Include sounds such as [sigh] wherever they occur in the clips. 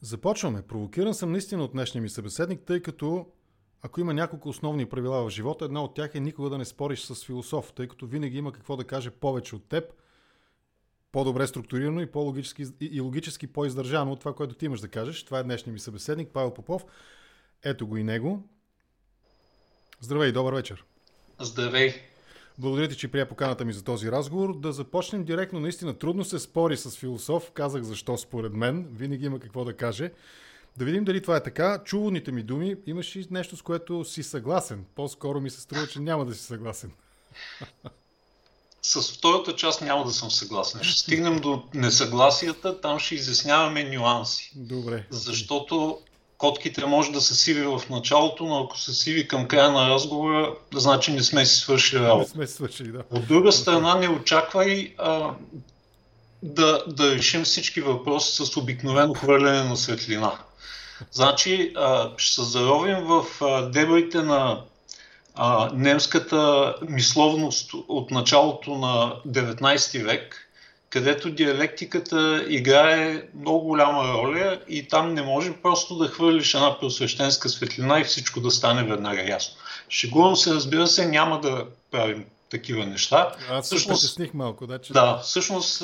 Започваме. Провокиран съм наистина от днешния ми събеседник, тъй като ако има няколко основни правила в живота, една от тях е никога да не спориш с философ, тъй като винаги има какво да каже повече от теб, по-добре структурирано и по-логически и логически по-издържано от това, което ти имаш да кажеш. Това е днешния ми събеседник, Павел Попов. Ето го и него. Здравей, добър вечер. Здравей. Благодаря ти, че прия поканата ми за този разговор. Да започнем директно. Наистина трудно се спори с философ. Казах защо според мен. Винаги има какво да каже. Да видим дали това е така. Чуваните ми думи, имаш и нещо, с което си съгласен. По-скоро ми се струва, че няма да си съгласен. С втората част няма да съм съгласен. Ще стигнем до несъгласията, там ще изясняваме нюанси. Добре. Защото котките може да са сиви в началото, но ако са сиви към края на разговора, да значи не сме си свършили работа. Не сме свършили, да. От друга страна, не очаквай а, да, да решим всички въпроси с обикновено хвърляне на светлина. Значи, а, ще се заровим в а, дебрите на а, немската мисловност от началото на 19 век, където диалектиката играе много голяма роля и там не може просто да хвърлиш една просвещенска светлина и всичко да стане веднага ясно. Шегувам се, разбира се, няма да правим такива неща. Аз се притесних малко, да, че... Да, всъщност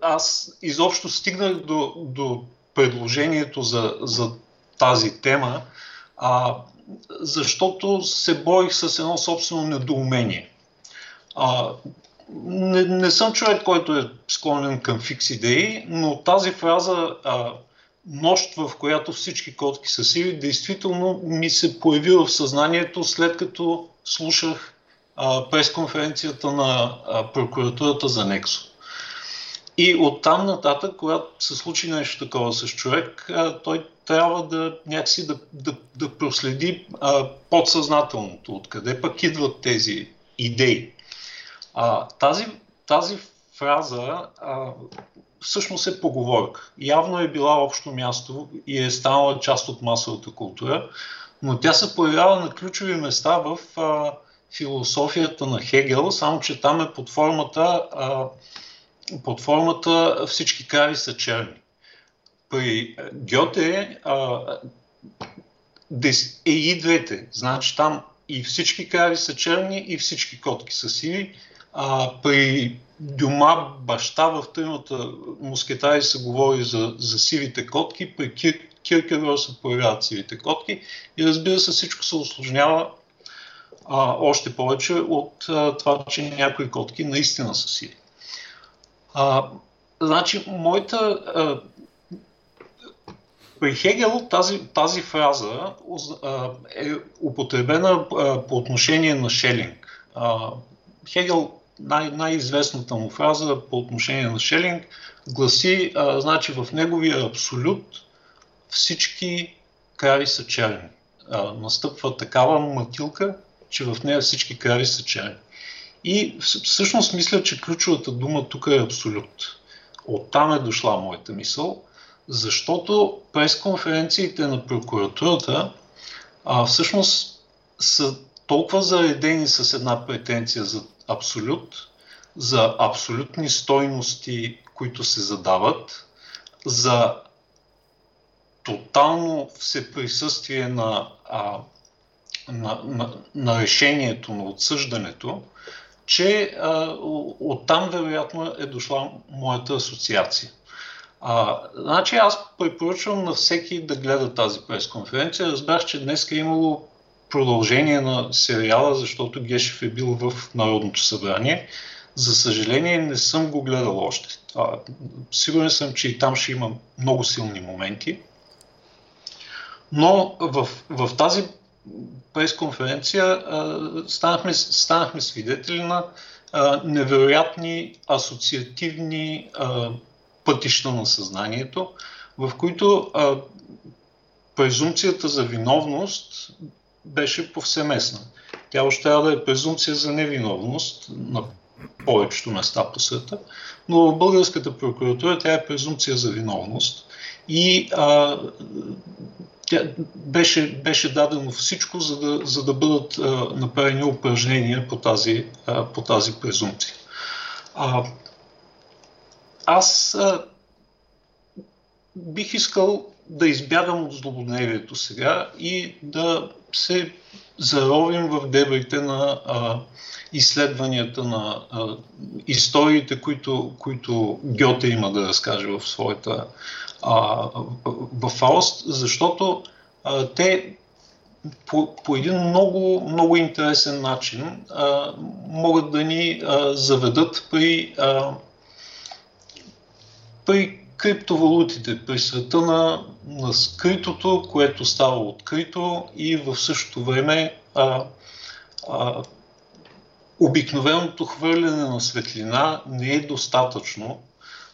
аз изобщо стигнах до, до предложението за, за тази тема, а, защото се боих с едно собствено недоумение. А, не, не съм човек, който е склонен към фикс идеи, но тази фраза а, нощ, в която всички котки са сиви, действително ми се появи в съзнанието след като слушах а, пресконференцията на а, прокуратурата за Нексо. И оттам нататък, когато се случи нещо такова с човек, а, той трябва да някакси да, да, да проследи а, подсъзнателното, откъде пък идват тези идеи. А, тази, тази фраза а, всъщност е поговорка. Явно е била общо място и е станала част от масовата култура, но тя се появява на ключови места в а, философията на Хегел, само че там е под формата, а, под формата всички кари са черни. При Гьоте а, е и двете. Значи там и всички кари са черни, и всички котки са сиви. А, при Дюма баща в тримата мускетари се говори за, за сивите котки, при Кир, Киркерор се появяват сивите котки и разбира се всичко се осложнява а, още повече от а, това, че някои котки наистина са сиви. А, значи, моята а, при Хегел тази, тази фраза а, е употребена а, по отношение на Шелинг. А, Хегел, най- най-известната му фраза по отношение на Шелинг, гласи, а, значи в неговия абсолют всички крави са черни. А, настъпва такава матилка, че в нея всички крави са черни. И всъщност мисля, че ключовата дума тук е абсолют. Оттам е дошла моята мисъл – защото пресконференциите на прокуратурата а, всъщност са толкова заредени с една претенция за абсолют, за абсолютни стойности, които се задават, за тотално всеприсъствие на, а, на, на, на решението, на отсъждането, че а, оттам вероятно е дошла моята асоциация. А, значи аз препоръчвам на всеки да гледа тази пресконференция. Разбрах, че днес е имало продължение на сериала, защото Гешев е бил в Народното събрание. За съжаление не съм го гледал още. Това, сигурен съм, че и там ще има много силни моменти. Но в, в тази пресконференция а, станахме, станахме свидетели на а, невероятни асоциативни а, пътища на съзнанието, в които а, презумцията за виновност беше повсеместна. Тя още трябва да е презумпция за невиновност на повечето места по света, но в българската прокуратура тя е презумпция за виновност и а, тя беше, беше дадено всичко, за да, за да бъдат а, направени упражнения по тази, а, по тази презумпция. А, аз а, бих искал да избягам от злободневието сега и да се заровим в дебрите на а, изследванията на а, историите, които, които Гьоте има да разкаже в своята а, в Фауст, защото а, те по, по един много, много интересен начин а, могат да ни а, заведат при, а, при криптовалутите, при света на, на скритото, което става открито и в същото време а, а, обикновеното хвърляне на светлина не е достатъчно,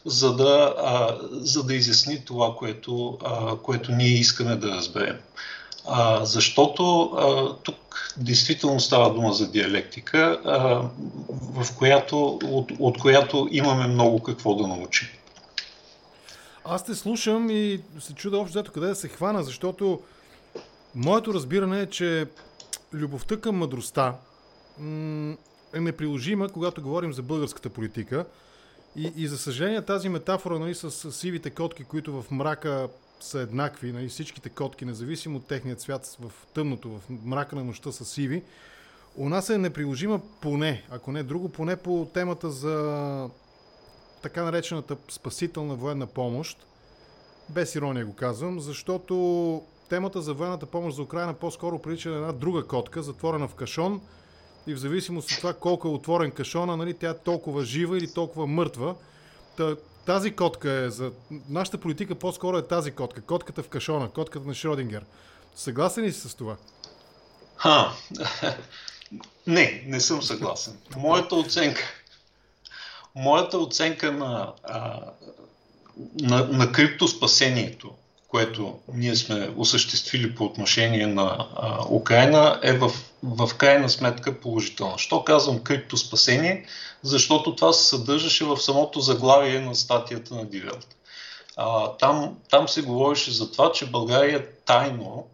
за да, а, за да изясни това, което, а, което ние искаме да разберем. А, защото а, тук действително става дума за диалектика, а, в която, от, от която имаме много какво да научим. Аз те слушам и се чуда общо взето къде да се хвана, защото моето разбиране е, че любовта към мъдростта е неприложима, когато говорим за българската политика. И, и за съжаление тази метафора нали, с, с сивите котки, които в мрака са еднакви, нали, всичките котки, независимо от техния цвят в тъмното, в мрака на нощта са сиви, у нас е неприложима поне, ако не друго, поне по темата за така наречената спасителна военна помощ. Без ирония го казвам, защото темата за военната помощ за Украина по-скоро прилича на една друга котка, затворена в кашон и в зависимост от това колко е отворен кашона, нали, тя е толкова жива или толкова мъртва. Та, тази котка е за... Нашата политика по-скоро е тази котка. Котката в кашона, котката на Шродингер. Съгласен ли си с това? Ха, [laughs] не, не съм съгласен. Моята оценка, моята оценка на, а, на, на криптоспасението което ние сме осъществили по отношение на а, Украина, е в, в крайна сметка положителна. Що казвам крипто спасение? Защото това се съдържаше в самото заглавие на статията на Дивелт. А, там, там се говореше за това, че България тайно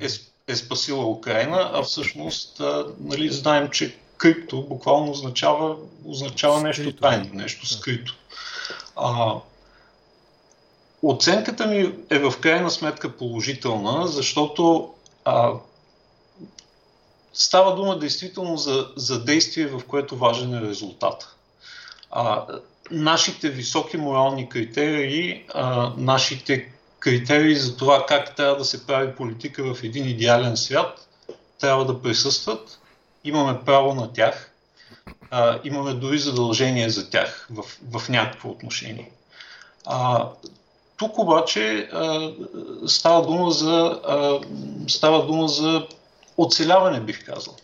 е, е спасила Украина, а всъщност а, нали, знаем, че крипто буквално означава, означава нещо тайно, нещо скрито. А, Оценката ми е в крайна сметка положителна, защото а, става дума действително за, за действие, в което важен е резултат. А, нашите високи морални критерии, а, нашите критерии за това как трябва да се прави политика в един идеален свят, трябва да присъстват. Имаме право на тях. А, имаме дори задължение за тях в, в някакво отношение. А, тук обаче а, става, дума за, а, става дума за оцеляване, бих казал.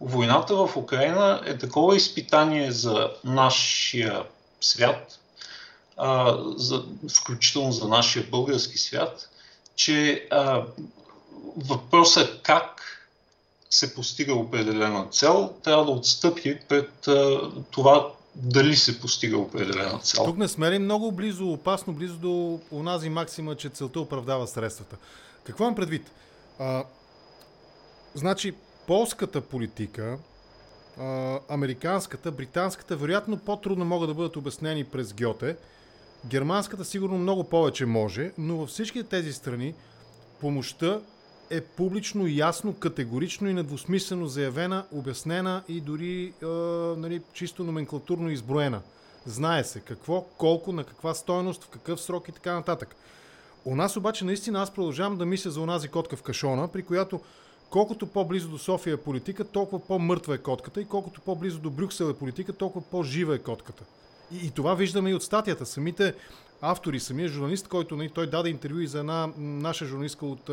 Войната в Украина е такова изпитание за нашия свят, а, за, включително за нашия български свят, че а, въпросът е как се постига определена цел, трябва да отстъпи пред това дали се постига определена цел. Тук не сме ли много близо, опасно близо до онази максима, че целта оправдава средствата? Какво имам предвид? А, значи, полската политика, а, американската, британската, вероятно по-трудно могат да бъдат обяснени през Гьоте. Германската сигурно много повече може, но във всички тези страни помощта е публично, ясно, категорично и недвусмислено заявена, обяснена и дори е, нали, чисто номенклатурно изброена. Знае се какво, колко, на каква стоеност, в какъв срок и така нататък. У нас обаче наистина аз продължавам да мисля за онази котка в кашона, при която колкото по-близо до София е политика, толкова по-мъртва е котката и колкото по-близо до Брюксел е политика, толкова по-жива е котката. И, и това виждаме и от статията. Самите автори, самия журналист, който нали, той даде интервю и за една наша журналистка от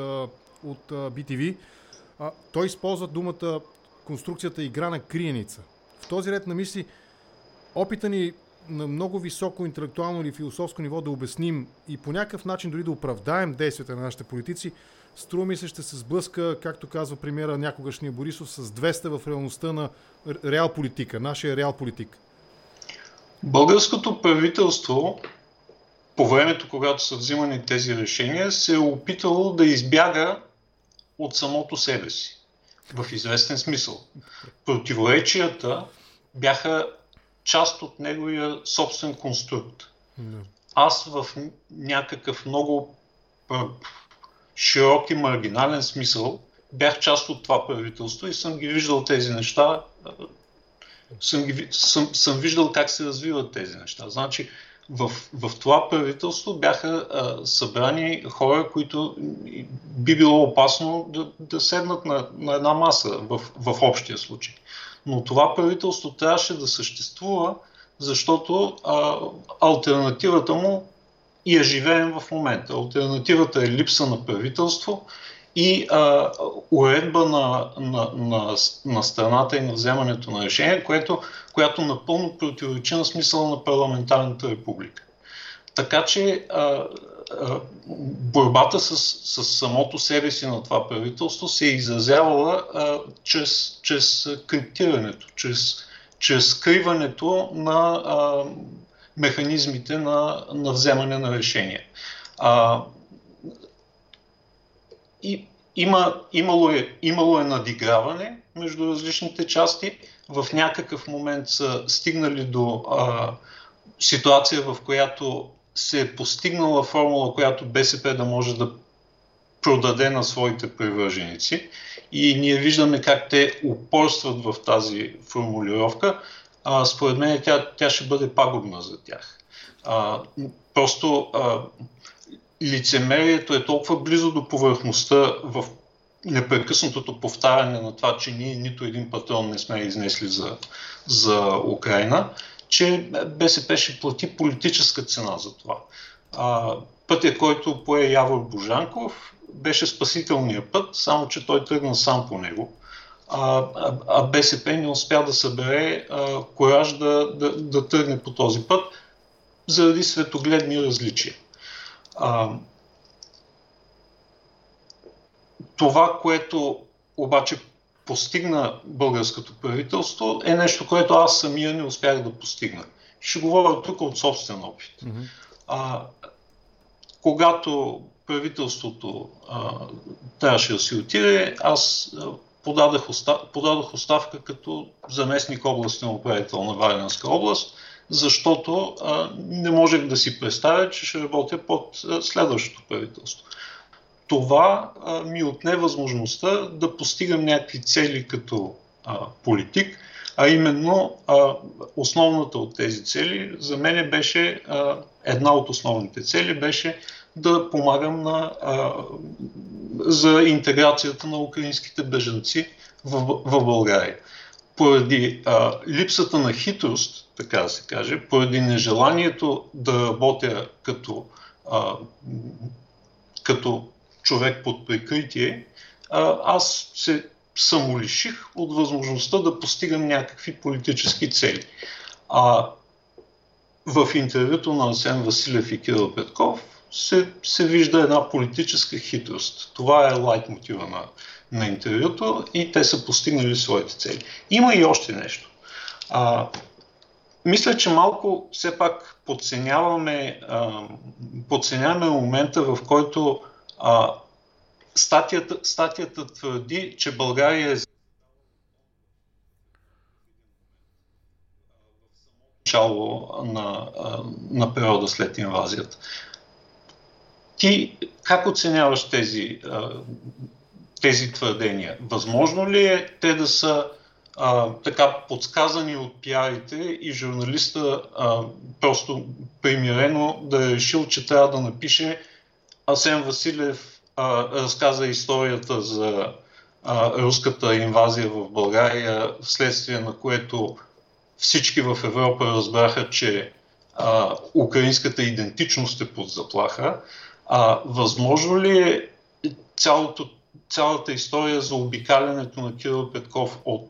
от BTV, той използва думата конструкцията игра на криеница. В този ред на мисли, опита ни на много високо интелектуално или философско ниво да обясним и по някакъв начин дори да оправдаем действията на нашите политици, струва ми се ще се сблъска, както казва премиера някогашния Борисов, с 200 в реалността на реал политика, нашия реал политик. Българското правителство по времето, когато са взимани тези решения, се е опитало да избяга от самото себе си. В известен смисъл. Противоречията бяха част от неговия собствен конструкт. аз в някакъв много широк и маргинален смисъл бях част от това правителство и съм ги виждал тези неща. Съм, ги, съм, съм виждал как се развиват тези неща. Значи, в, в това правителство бяха а, събрани хора, които би било опасно да, да седнат на, на една маса в, в общия случай. Но това правителство трябваше да съществува, защото а, альтернативата му и я живеем в момента. Альтернативата е липса на правителство и а, уредба на, на, на, на страната и на вземането на решение, което, която напълно противоречи на смисъла на парламентарната република. Така че а, а, борбата с, с самото себе си на това правителство се е изразявала а, чрез, чрез криптирането, чрез, чрез скриването на а, механизмите на, на вземане на решения. А, и има, имало, е, имало е надиграване между различните части. В някакъв момент са стигнали до а, ситуация, в която се е постигнала формула, която БСП да може да продаде на своите привърженици. И ние виждаме как те упорстват в тази формулировка. А, според мен тя, тя ще бъде пагубна за тях. А, просто а, лицемерието е толкова близо до повърхността в непрекъснатото повтаряне на това, че ние нито един патрон не сме изнесли за, за Украина, че БСП ще плати политическа цена за това. А, пътя, който пое Явор Божанков, беше спасителният път, само че той тръгна сам по него. А, а, БСП не успя да събере а, кораж да, да, да тръгне по този път заради светогледни различия. А, това, което обаче постигна българското правителство, е нещо, което аз самия не успях да постигна. Ще говоря тук от собствен опит. Mm-hmm. А, когато правителството а, трябваше да си отиде, аз подадах, остав, подадах оставка като заместник областен управител на Варенска област – защото а, не можех да си представя, че ще работя под а, следващото правителство. Това а, ми отне възможността да постигам някакви цели като а, политик, а именно а, основната от тези цели за мен беше, а, една от основните цели беше да помагам на, а, за интеграцията на украинските бежанци в, в България поради а, липсата на хитрост, така да се каже, поради нежеланието да работя като, а, като човек под прикритие, а, аз се самолиших от възможността да постигам някакви политически цели. А в интервюто на Асен Василев и Кирил Петков се, се вижда една политическа хитрост. Това е лайт мотива на, на интервюто и те са постигнали своите цели. Има и още нещо. А, мисля, че малко все пак подценяваме, а, подценяваме момента, в който а, статията, статията твърди, че България е начало на, на периода след инвазията. Ти как оценяваш тези, тези твърдения? Възможно ли е те да са а, така подсказани от пиарите и журналиста а, просто примирено да е решил, че трябва да напише Асен Василев а, разказа историята за а, руската инвазия в България, вследствие на което всички в Европа разбраха, че а, украинската идентичност е под заплаха. А, възможно ли е цялото, цялата история за обикалянето на Кирил Петков от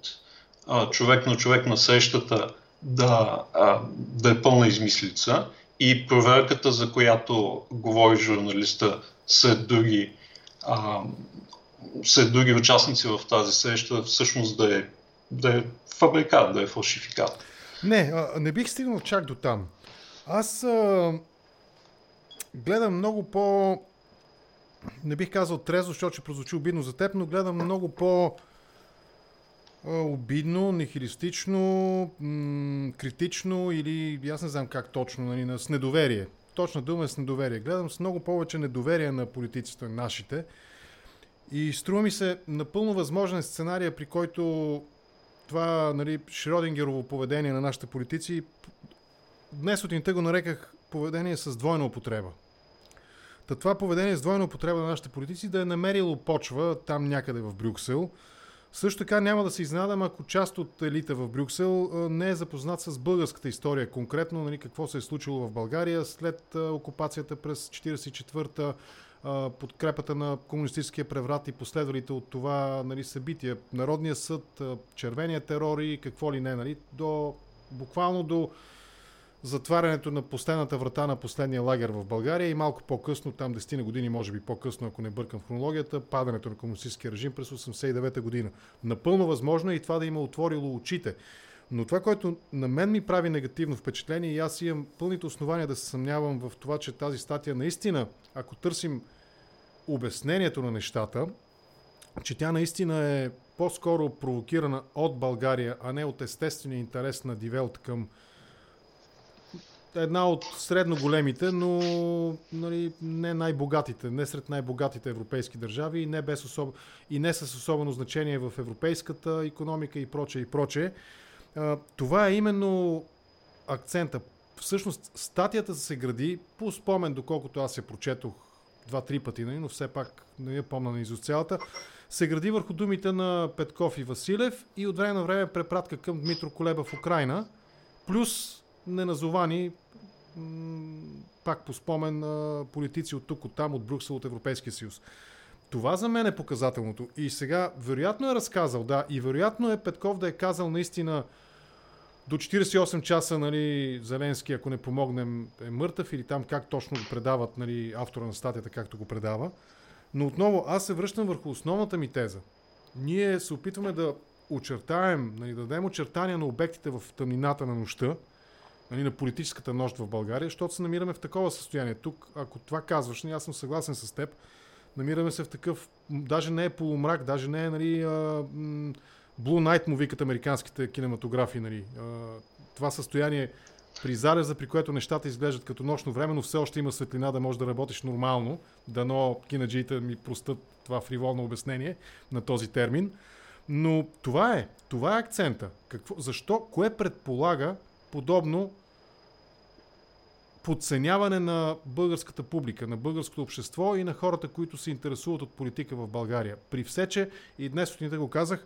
а, човек на човек на срещата да, а, да е пълна измислица и проверката, за която говори журналиста след други, а, след други участници в тази среща, всъщност да е, да е фабрикат, да е фалшификат. Не, не бих стигнал чак до там. Аз а, гледам много по... Не бих казал трезво, защото ще прозвучи обидно за теб, но гледам много по обидно, нехилистично, м- критично или аз не знам как точно, нали, с недоверие. точна дума е с недоверие. Гледам с много повече недоверие на политиците, нашите. И струва ми се напълно възможен сценария, при който това нали, Шродингерово поведение на нашите политици, днес от го нареках поведение с двойна употреба. Та това поведение с двойна употреба на нашите политици да е намерило почва там някъде в Брюксел. Също така няма да се изнадам, ако част от елита в Брюксел не е запознат с българската история, конкретно нали, какво се е случило в България след окупацията през 1944-та, подкрепата на комунистическия преврат и последвалите от това нали, събития. Народния съд, червения терор и какво ли не, нали, до, буквално до затварянето на последната врата на последния лагер в България и малко по-късно, там 10 на години, може би по-късно, ако не бъркам в хронологията, падането на комунистическия режим през 89 година. Напълно възможно е и това да има отворило очите. Но това, което на мен ми прави негативно впечатление и аз имам пълните основания да се съмнявам в това, че тази статия наистина, ако търсим обяснението на нещата, че тя наистина е по-скоро провокирана от България, а не от естествения интерес на Дивелт към една от средно големите, но нали, не най-богатите, не сред най-богатите европейски държави и не, без особ... и не с особено значение в европейската економика и прочее и прочее. Това е именно акцента. Всъщност статията се гради по спомен, доколкото аз я прочетох два-три пъти, нали, но все пак не я помня на изо цялата, се гради върху думите на Петков и Василев и от време на време препратка към Дмитро Колеба в Украина, плюс неназовани пак по спомен политици от тук, от там, от Брюксел, от Европейския съюз. Това за мен е показателното. И сега, вероятно е разказал, да, и вероятно е Петков да е казал наистина до 48 часа, нали, Зеленски, ако не помогнем, е мъртъв или там как точно го предават, нали, автора на статията, както го предава. Но отново, аз се връщам върху основната ми теза. Ние се опитваме да очертаем, нали, да дадем очертания на обектите в тъмнината на нощта, нали, на политическата нощ в България, защото се намираме в такова състояние. Тук, ако това казваш, нали, аз съм съгласен с теб, намираме се в такъв, даже не е полумрак, даже не е нали, а, Blue Night му викат американските кинематографи. Нали. А, това състояние при залеза, при което нещата изглеждат като нощно време, но все още има светлина да можеш да работиш нормално. Дано кинаджиите ми простат това фриволно обяснение на този термин. Но това е. Това е акцента. Какво, защо? Кое предполага подобно подценяване на българската публика, на българското общество и на хората, които се интересуват от политика в България. При все, че и днес сутринта го казах,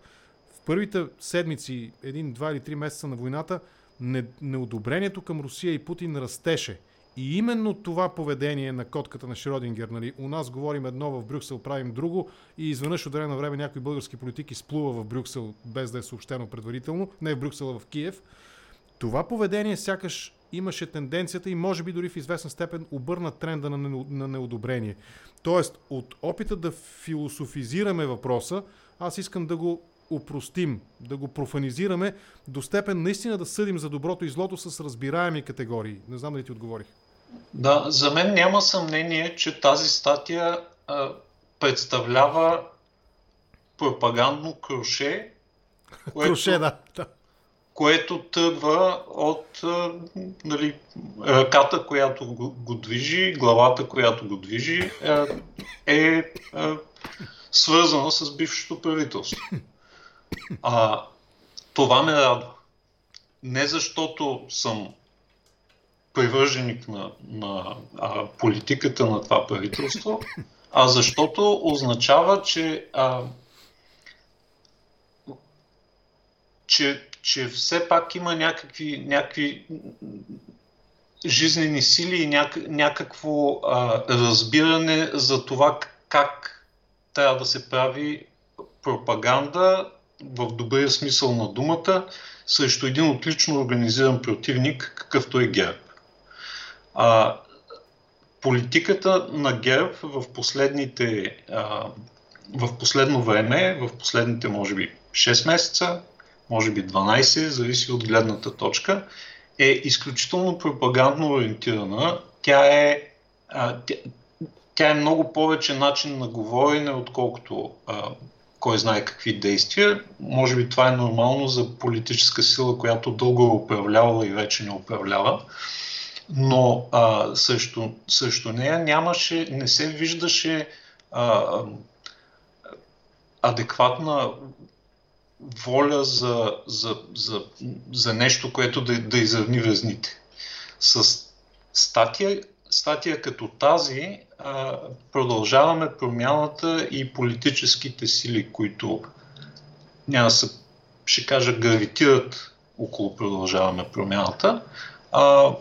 в първите седмици, един, два или три месеца на войната, неодобрението към Русия и Путин растеше. И именно това поведение на котката на Шродингер, нали, у нас говорим едно, в Брюксел правим друго и изведнъж от време на време някой български политик изплува в Брюксел, без да е съобщено предварително, не в Брюксел, а в Киев. Това поведение сякаш имаше тенденцията и може би дори в известна степен обърна тренда на, неодобрение. Тоест, от опита да философизираме въпроса, аз искам да го упростим, да го профанизираме до степен наистина да съдим за доброто и злото с разбираеми категории. Не знам дали ти отговорих. Да, за мен няма съмнение, че тази статия а, представлява пропагандно круше, което, круше, да което тръгва от нали, ръката, която го, движи, главата, която го движи, е, е свързана с бившето правителство. А, това ме радва. Не защото съм привърженик на, на а, политиката на това правителство, а защото означава, че, а, че че все пак има някакви, някакви жизнени сили и няк, някакво а, разбиране за това как трябва да се прави пропаганда в добрия смисъл на думата срещу един отлично организиран противник, какъвто е ГЕРБ. А, политиката на ГЕРБ в последните а, в последно време, в последните може би 6 месеца, може би 12, зависи от гледната точка, е изключително пропагандно ориентирана. Тя е, а, тя, тя е много повече начин на говорене, отколкото а, кой знае какви действия. Може би това е нормално за политическа сила, която дълго е управлявала и вече не управлява. но а, също, също нея нямаше, не се виждаше а, адекватна воля за, за, за, за нещо, което да, да изравни везните. С статия, статия като тази а, продължаваме промяната и политическите сили, които няма да се, ще кажа, гравитират около продължаваме промяната, а,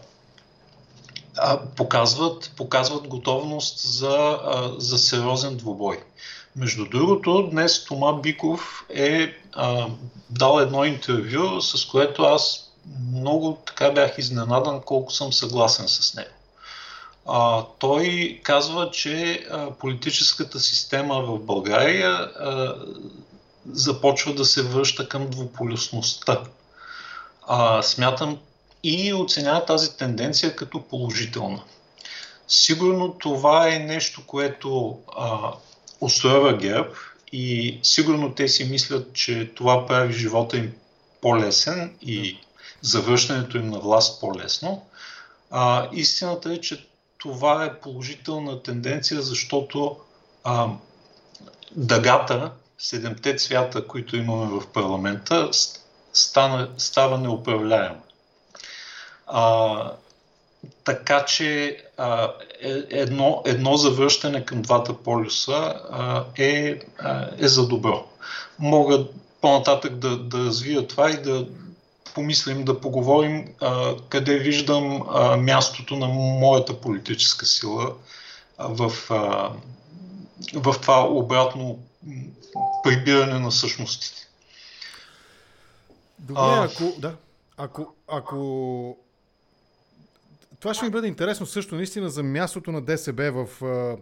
а, показват, показват готовност за, а, за сериозен двубой. Между другото, днес Тома Биков е а, дал едно интервю, с което аз много така бях изненадан колко съм съгласен с него. А, той казва, че а, политическата система в България а, започва да се връща към двуполюсността. А, смятам и оценява тази тенденция като положителна. Сигурно това е нещо, което а, устроява ГЕРБ и сигурно те си мислят, че това прави живота им по-лесен и завършването им на власт по-лесно. А, истината е, че това е положителна тенденция, защото а, дъгата, седемте цвята, които имаме в парламента, стана, става неуправляема. А, така че а, е, едно, едно завръщане към двата полюса а, е, а, е за добро. Мога по-нататък да, да развия това и да помислим, да поговорим а, къде виждам а, мястото на моята политическа сила а, в, а, в това обратно прибиране на същностите. Добре, а, ако, да, ако, ако това ще ми бъде интересно също наистина за мястото на ДСБ в а,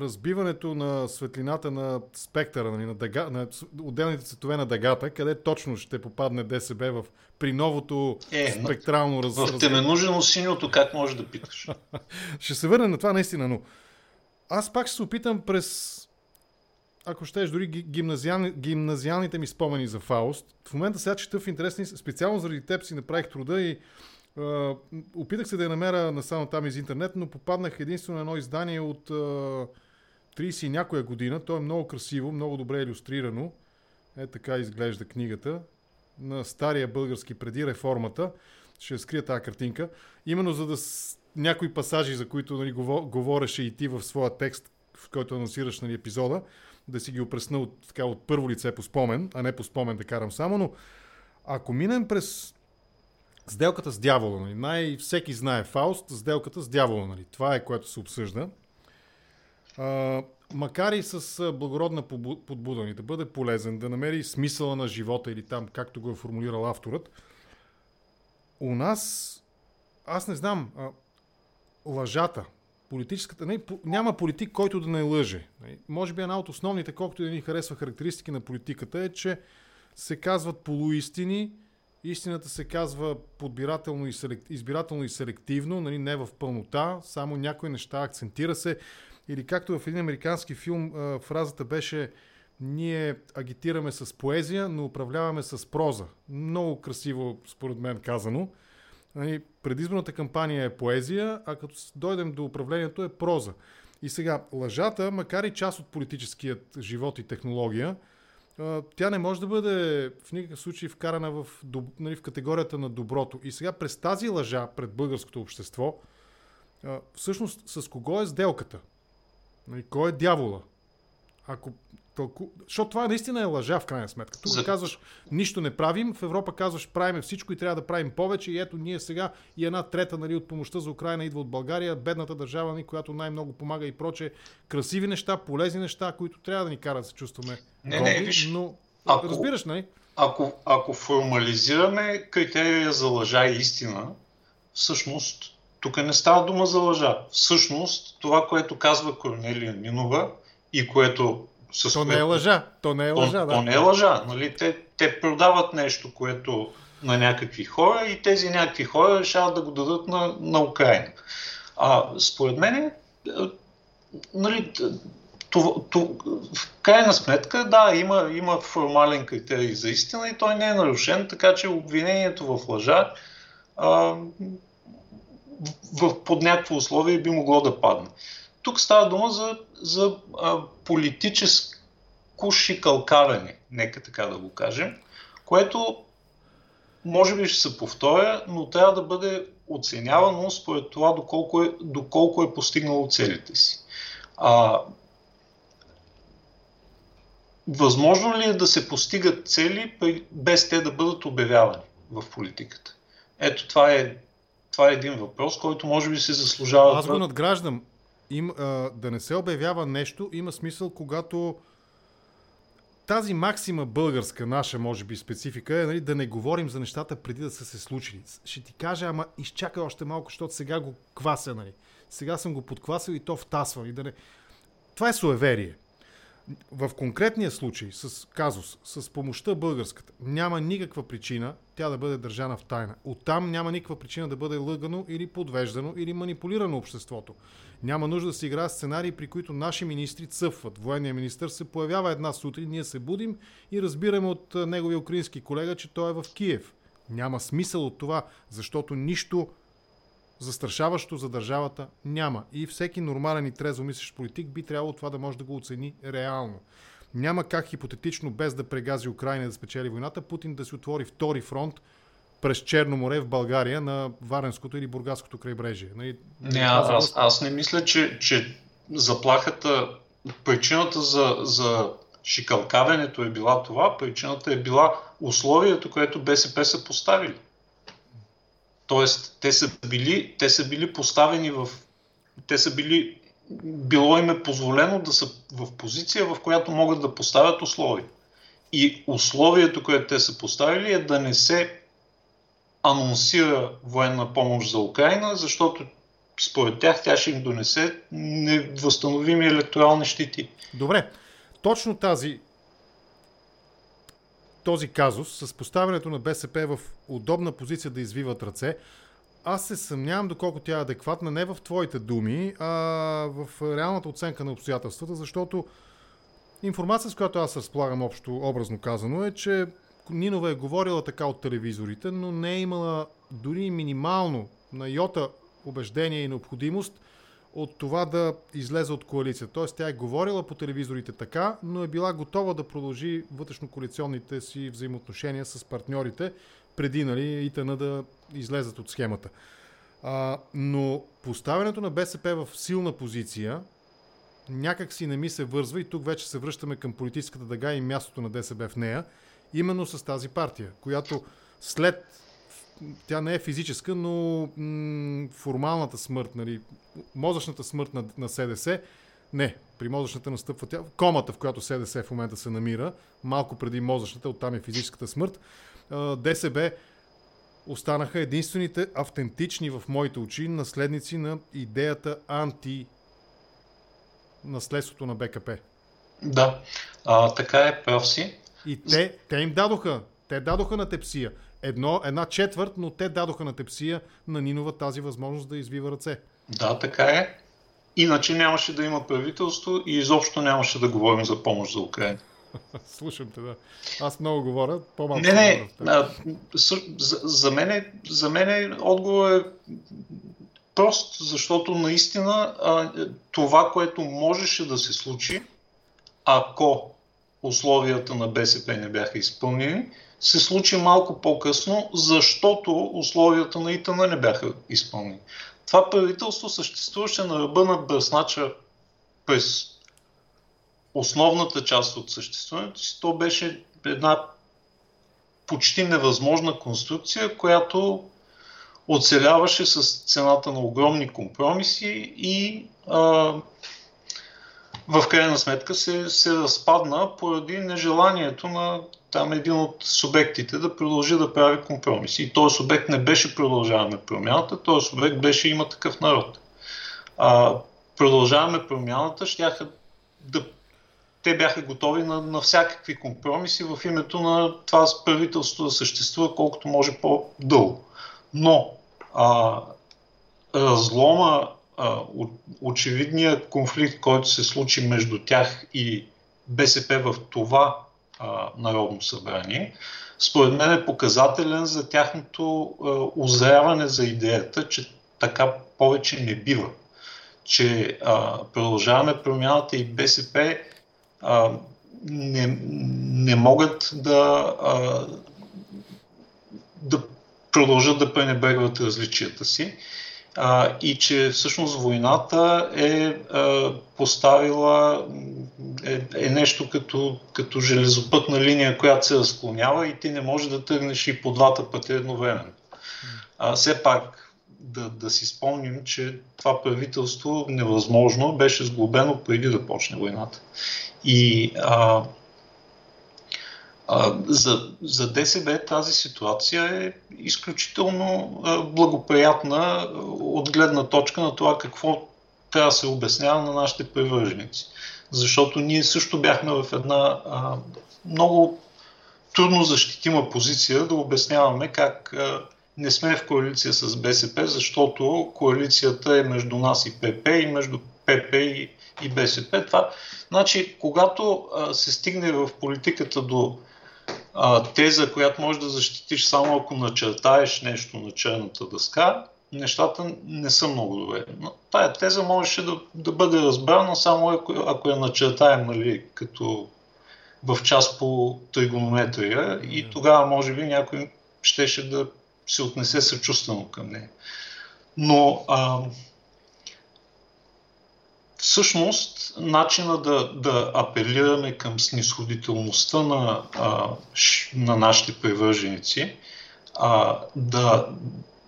разбиването на светлината на спектъра, нали, на, дъга, на отделните цветове на дъгата, къде точно ще попадне ДСБ в, при новото е, спектрално раз... В теменужено синьото как можеш да питаш? [laughs] ще се върна на това наистина, но аз пак ще се опитам през ако щеш, дори гимназиални, гимназиалните ми спомени за Фауст. В момента сега чета в интересни, специално заради теб си направих труда и Опитах се да я намеря на само там из интернет, но попаднах единствено едно издание от uh, 30 и някоя година. То е много красиво, много добре иллюстрирано. Е така изглежда книгата на стария български преди реформата. Ще скрия тази картинка. Именно за да с... някои пасажи, за които нали, говореше и ти в своя текст, в който анонсираш нали, епизода, да си ги опресна от, така, от първо лице по спомен, а не по спомен да карам само, но ако минем през Сделката с дявола. Нали? Най- всеки знае Фауст, сделката с дявола. Нали? Това е което се обсъжда. А, макар и с благородна подбуда ни, да бъде полезен, да намери смисъла на живота или там, както го е формулирал авторът, у нас, аз не знам, а, лъжата, политическата, не, няма политик, който да не лъже. Не, може би една от основните, колкото и да ни харесва характеристики на политиката е, че се казват полуистини, Истината се казва подбирателно и селект, избирателно и селективно, нали, не в пълнота, само някои неща акцентира се. Или както в един американски филм фразата беше ние агитираме с поезия, но управляваме с проза. Много красиво, според мен, казано. Нали, предизборната кампания е поезия, а като дойдем до управлението е проза. И сега, лъжата, макар и част от политическият живот и технология, тя не може да бъде в никакъв случай вкарана в, нали, в категорията на доброто. И сега през тази лъжа пред българското общество, всъщност с кого е сделката? Нали, кой е дявола? Ако тълку... Защото това наистина е лъжа в крайна сметка. Тук За... казваш, нищо не правим, в Европа казваш, правим всичко и трябва да правим повече и ето ние сега и една трета нали, от помощта за Украина идва от България, бедната държава, ни, която най-много помага и проче. Красиви неща, полезни неща, които трябва да ни карат да се чувстваме не, не, виж, но ако, разбираш, нали? Ако, ако формализираме критерия за лъжа и истина, всъщност тук не става дума за лъжа. Всъщност това, което казва Корнелия Нинова и което с то не е лъжа. То не е лъжа, то, да. То не е лъжа. Нали? Те, те продават нещо, което на някакви хора и тези някакви хора решават да го дадат на, на Украина. А според мен, е, нали, това, това, в крайна сметка, да, има, има формален критерий за истина и той не е нарушен, така че обвинението в лъжа а, в, под някакво условие би могло да падне. Тук става дума за, за а, политическо шикалкаване, нека така да го кажем, което може би ще се повторя, но трябва да бъде оценявано според това доколко е, доколко е постигнало целите си. А, възможно ли е да се постигат цели без те да бъдат обявявани в политиката? Ето това е, това е един въпрос, който може би се заслужава. Аз го надграждам. Им, а, да не се обявява нещо има смисъл, когато тази максима българска, наша, може би, специфика е нали, да не говорим за нещата преди да са се случили. Ще ти кажа, ама изчакай още малко, защото сега го квася, нали. Сега съм го подквасил и то втасва. И да не... Това е суеверие. В конкретния случай с казус, с помощта българската, няма никаква причина тя да бъде държана в тайна. Оттам няма никаква причина да бъде лъгано или подвеждано или манипулирано обществото. Няма нужда да се играе сценарии, при които наши министри цъфват. Военният министр се появява една сутрин, ние се будим и разбираме от неговия украински колега, че той е в Киев. Няма смисъл от това, защото нищо застрашаващо за държавата няма. И всеки нормален и трезво мислещ политик би трябвало това да може да го оцени реално. Няма как хипотетично, без да прегази Украина да спечели войната, Путин да си отвори втори фронт през Черно море в България на Варенското или Бургаското крайбрежие. Нали? Не, аз, аз не мисля, че, че заплахата, причината за, за шикалкавенето е била това, причината е била условието, което БСП са поставили. Тоест, те са били, те са били поставени в... Те са били... Било им е позволено да са в позиция, в която могат да поставят условия. И условието, което те са поставили е да не се анонсира военна помощ за Украина, защото според тях тя ще им донесе невъзстановими електорални щити. Добре, точно тази този казус с поставянето на БСП в удобна позиция да извиват ръце, аз се съмнявам доколко тя е адекватна не в твоите думи, а в реалната оценка на обстоятелствата, защото информация, с която аз разполагам общо образно казано е, че Нинова е говорила така от телевизорите, но не е имала дори минимално на йота убеждение и необходимост от това да излезе от коалиция. Тоест тя е говорила по телевизорите така, но е била готова да продължи вътрешно-коалиционните си взаимоотношения с партньорите, преди нали, ИТН да излезат от схемата. А, но поставянето на БСП в силна позиция някак си не ми се вързва и тук вече се връщаме към политическата дъга и мястото на ДСБ в нея, именно с тази партия, която след тя не е физическа, но м- формалната смърт, нали, мозъчната смърт на, на СДС, не, при мозъчната настъпва тя, комата, в която СДС в момента се намира, малко преди мозъчната, оттам е физическата смърт, ДСБ останаха единствените автентични в моите очи наследници на идеята анти наследството на БКП. Да, а, така е, прав си. И те, те им дадоха, те дадоха на тепсия едно, една четвърт, но те дадоха на тепсия на Нинова тази възможност да извива ръце. Да, така е. Иначе нямаше да има правителство и изобщо нямаше да говорим за помощ за Украина. [laughs] Слушам те, да. Аз много говоря, по-малко. Не, не, а, за, за, мен, за мен отговор е прост, защото наистина а, това, което можеше да се случи, ако условията на БСП не бяха изпълнени, се случи малко по-късно, защото условията на ИТН не бяха изпълнени. Това правителство съществуваше на ръба на бръснача през основната част от съществуването си. То беше една почти невъзможна конструкция, която оцеляваше с цената на огромни компромиси и а, в крайна сметка се, се разпадна поради нежеланието на там един от субектите да продължи да прави компромиси. И този субект не беше продължаваме промяната, този субект беше има такъв народ. А, продължаваме промяната, щяха да те бяха готови на, на всякакви компромиси в името на това правителство да съществува колкото може по-дълго. Но а, разлома, а, очевидният конфликт, който се случи между тях и БСП в това Народно събрание, според мен е показателен за тяхното озряване за идеята, че така повече не бива. Че а, продължаваме промяната и БСП а, не, не могат да, а, да продължат да пренебрегват различията си а, и че всъщност войната е а, поставила е, е нещо като, като железопътна линия, която се разклонява и ти не можеш да тръгнеш и по двата пъти едновременно. А, все пак да, да си спомним, че това правителство невъзможно беше сглобено преди да почне войната. И а, за, за ДСБ тази ситуация е изключително благоприятна от гледна точка на това какво трябва да се обяснява на нашите привърженици. Защото ние също бяхме в една а, много трудно защитима позиция да обясняваме как не сме в коалиция с БСП, защото коалицията е между нас и ПП и между ПП и, и БСП. Това, значи, когато а, се стигне в политиката до а, теза, която можеш да защитиш само ако начертаеш нещо на черната дъска, нещата не са много добре. Но тая теза можеше да, да бъде разбрана само ако, ако я начертаем нали, като в част по тригонометрия и тогава може би някой щеше да се отнесе съчувствено към нея. Но а, всъщност начина да, да апелираме към снисходителността на, а, на нашите привърженици, а, да,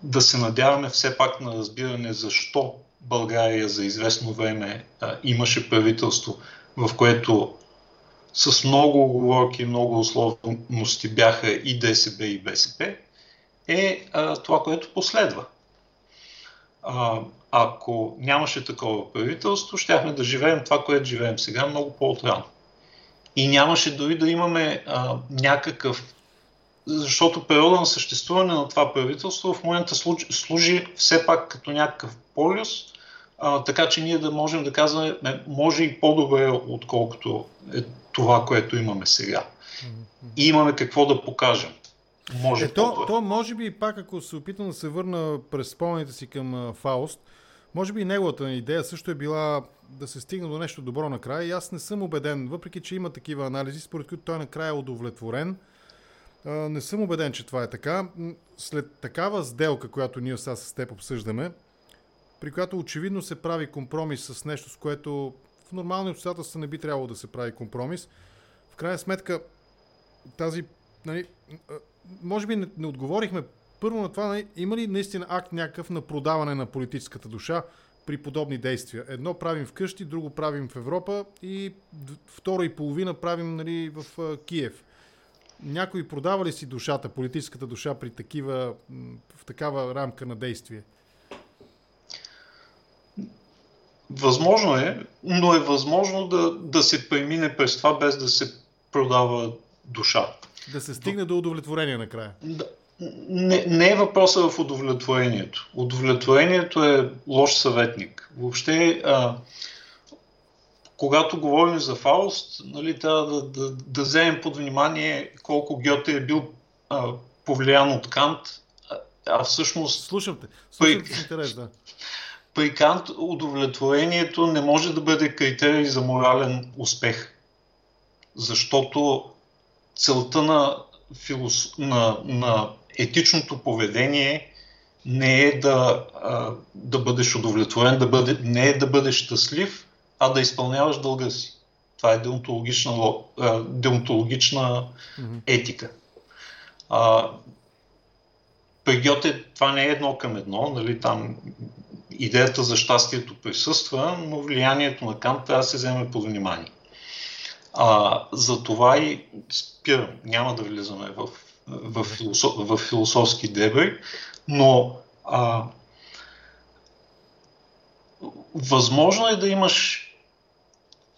да се надяваме все пак на разбиране защо България за известно време а, имаше правителство, в което с много оговорки много условности бяха и ДСБ и БСП, е а, това, което последва. А, ако нямаше такова правителство, щяхме да живеем това, което живеем сега, много по-отрано. И нямаше дори да имаме а, някакъв. Защото периода на съществуване на това правителство в момента служи, служи все пак като някакъв полюс, а, така че ние да можем да казваме, може и по-добре, отколкото е това, което имаме сега. И имаме какво да покажем. Може е, то, то, може би пак, ако се опитам да се върна през спомените си към Фауст, може би неговата идея също е била да се стигне до нещо добро накрая и аз не съм убеден, въпреки че има такива анализи, според които той накрая е удовлетворен. Не съм убеден, че това е така. След такава сделка, която ние сега с теб обсъждаме, при която очевидно се прави компромис с нещо, с което в нормални обстоятелства не би трябвало да се прави компромис, в крайна сметка тази нали, може би не, не отговорихме първо на това, има ли наистина акт някакъв на продаване на политическата душа при подобни действия? Едно правим вкъщи, друго правим в Европа и второ и половина правим нали, в Киев. Някой продава ли си душата, политическата душа при такива, в такава рамка на действие? Възможно е, но е възможно да, да се премине през това без да се продава душа. Да се стигне до удовлетворение накрая. Да. Не, не е въпроса в удовлетворението. Удовлетворението е лош съветник. Въобще, а, когато говорим за Фауст, нали, трябва да, да, да вземем под внимание колко Гьоте е бил а, повлиян от Кант, а, а всъщност... Слушам те. Слушам при, с интерес, да. При Кант удовлетворението не може да бъде критерий за морален успех. Защото целта на, филос... на, на етичното поведение не е да, а, да бъдеш удовлетворен, да бъде, не е да бъдеш щастлив, а да изпълняваш дълга си. Това е деонтологична, а, деонтологична mm-hmm. етика. А, при Гьоте това не е едно към едно, нали, там идеята за щастието присъства, но влиянието на Кант трябва да се вземе под внимание. А, за това и спирам, няма да влизаме в, в, философ, в философски дебри, но а, възможно е да имаш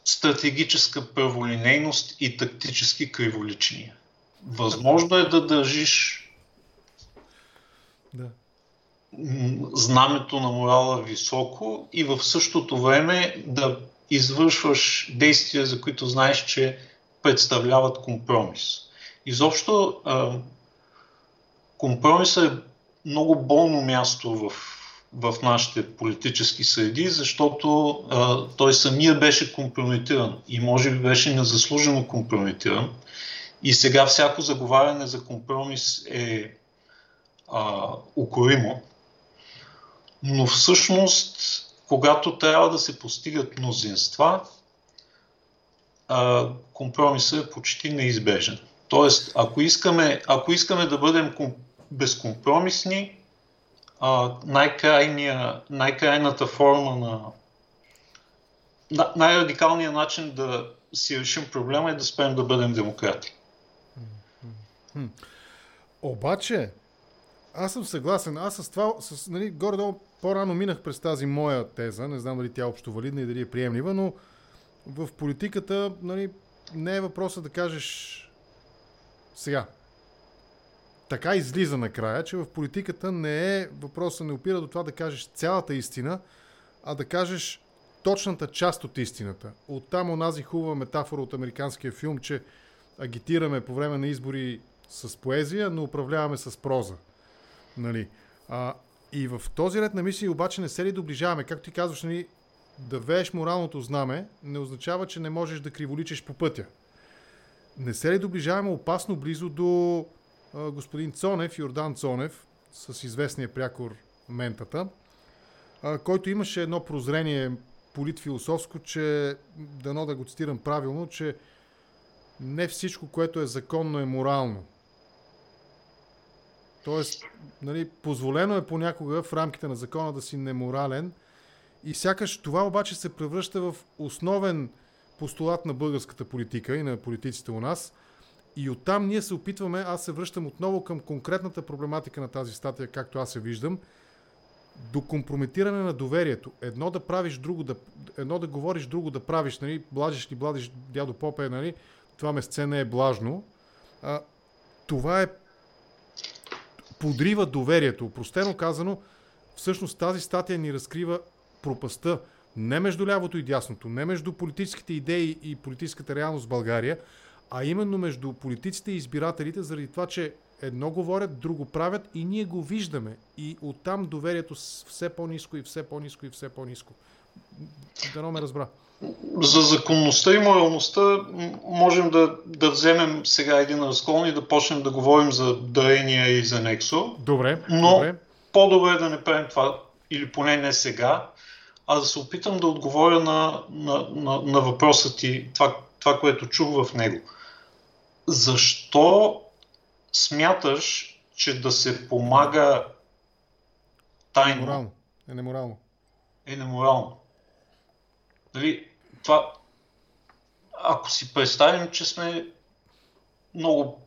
стратегическа праволинейност и тактически криволичния. Възможно е да държиш да. знамето на морала високо и в същото време да извършваш действия, за които знаеш, че представляват компромис. Изобщо компромисът е много болно място в в нашите политически среди, защото а, той самия беше компрометиран и може би беше незаслужено компрометиран. И сега всяко заговаряне за компромис е а, укоримо. Но всъщност, когато трябва да се постигат мнозинства, компромисът е почти неизбежен. Тоест, ако искаме, ако искаме да бъдем безкомпромисни, най-крайната форма на най-радикалният начин да си решим проблема е да спеем да бъдем демократи. Обаче, аз съм съгласен. Аз с това, с, нали, горе-долу по-рано минах през тази моя теза. Не знам дали тя е общо валидна и дали е приемлива, но в политиката нали, не е въпросът да кажеш сега. Така излиза накрая, че в политиката не е въпросът не опира до това да кажеш цялата истина, а да кажеш точната част от истината. Оттам онази хубава метафора от американския филм, че агитираме по време на избори с поезия, но управляваме с проза. Нали? А, и в този ред на мисли обаче не се ли доближаваме? Както ти казваш, нали, да вееш моралното знаме не означава, че не можеш да криволичиш по пътя. Не се ли доближаваме опасно близо до а, господин Цонев, Йордан Цонев, с известния прякор Ментата, а, който имаше едно прозрение политфилософско, че, дано да го цитирам правилно, че не всичко, което е законно, е морално. Тоест, нали, позволено е понякога в рамките на закона да си неморален и сякаш това обаче се превръща в основен постулат на българската политика и на политиците у нас. И оттам ние се опитваме, аз се връщам отново към конкретната проблематика на тази статия, както аз се виждам, до компрометиране на доверието. Едно да правиш, друго да, едно да говориш, друго да правиш, нали, блажиш ли, бладиш дядо Попе, нали, това месце не е блажно. А, това е подрива доверието. Опростено казано, всъщност тази статия ни разкрива пропаста не между лявото и дясното, не между политическите идеи и политическата реалност в България, а именно между политиците и избирателите, заради това, че едно говорят, друго правят и ние го виждаме. И оттам доверието все по-низко и все по-низко и все по-низко. Дано ме разбра. За законността и моралността можем да, да вземем сега един разклон и да почнем да говорим за дарения и за Нексо. Добре. Но добре. по-добре е да не правим това, или поне не сега, а да се опитам да отговоря на, на, на, на въпроса ти, това, това, което чух в него. Защо смяташ, че да се помага тайно Неморално. Е неморално. Е неморално. Дали, това, ако си представим, че сме много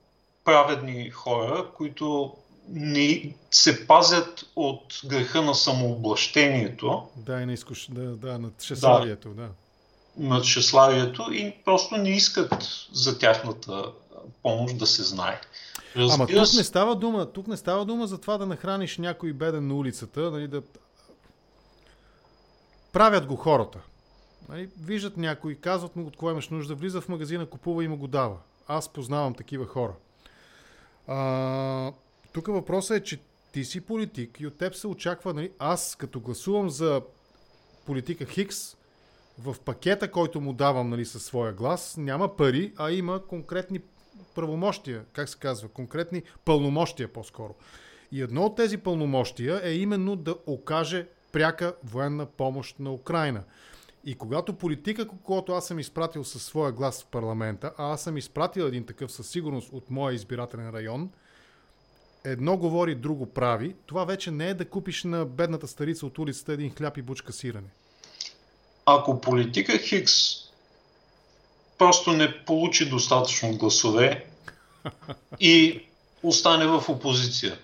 праведни хора, които не се пазят от греха на самооблащението. Да, и на, изкуш... да, да, на тщеславието, да. да. На тщеславието и просто не искат за тяхната помощ да се знае. Разбира Ама тук не става дума, тук не става дума за това да нахраниш някой беден на улицата, нали, да... Правят го хората. Нали, виждат някой, казват му от кое имаш нужда, влиза в магазина, купува и му го дава. Аз познавам такива хора. Тук въпросът е, че ти си политик и от теб се очаква, нали, аз като гласувам за политика Хикс, в пакета, който му давам нали, със своя глас, няма пари, а има конкретни правомощия, как се казва, конкретни пълномощия по-скоро. И едно от тези пълномощия е именно да окаже пряка военна помощ на Украина. И когато политика, когато аз съм изпратил със своя глас в парламента, а аз съм изпратил един такъв със сигурност от моя избирателен район – едно говори, друго прави, това вече не е да купиш на бедната старица от улицата един хляб и бучка сирене. Ако политика Хикс просто не получи достатъчно гласове [laughs] и остане в опозиция,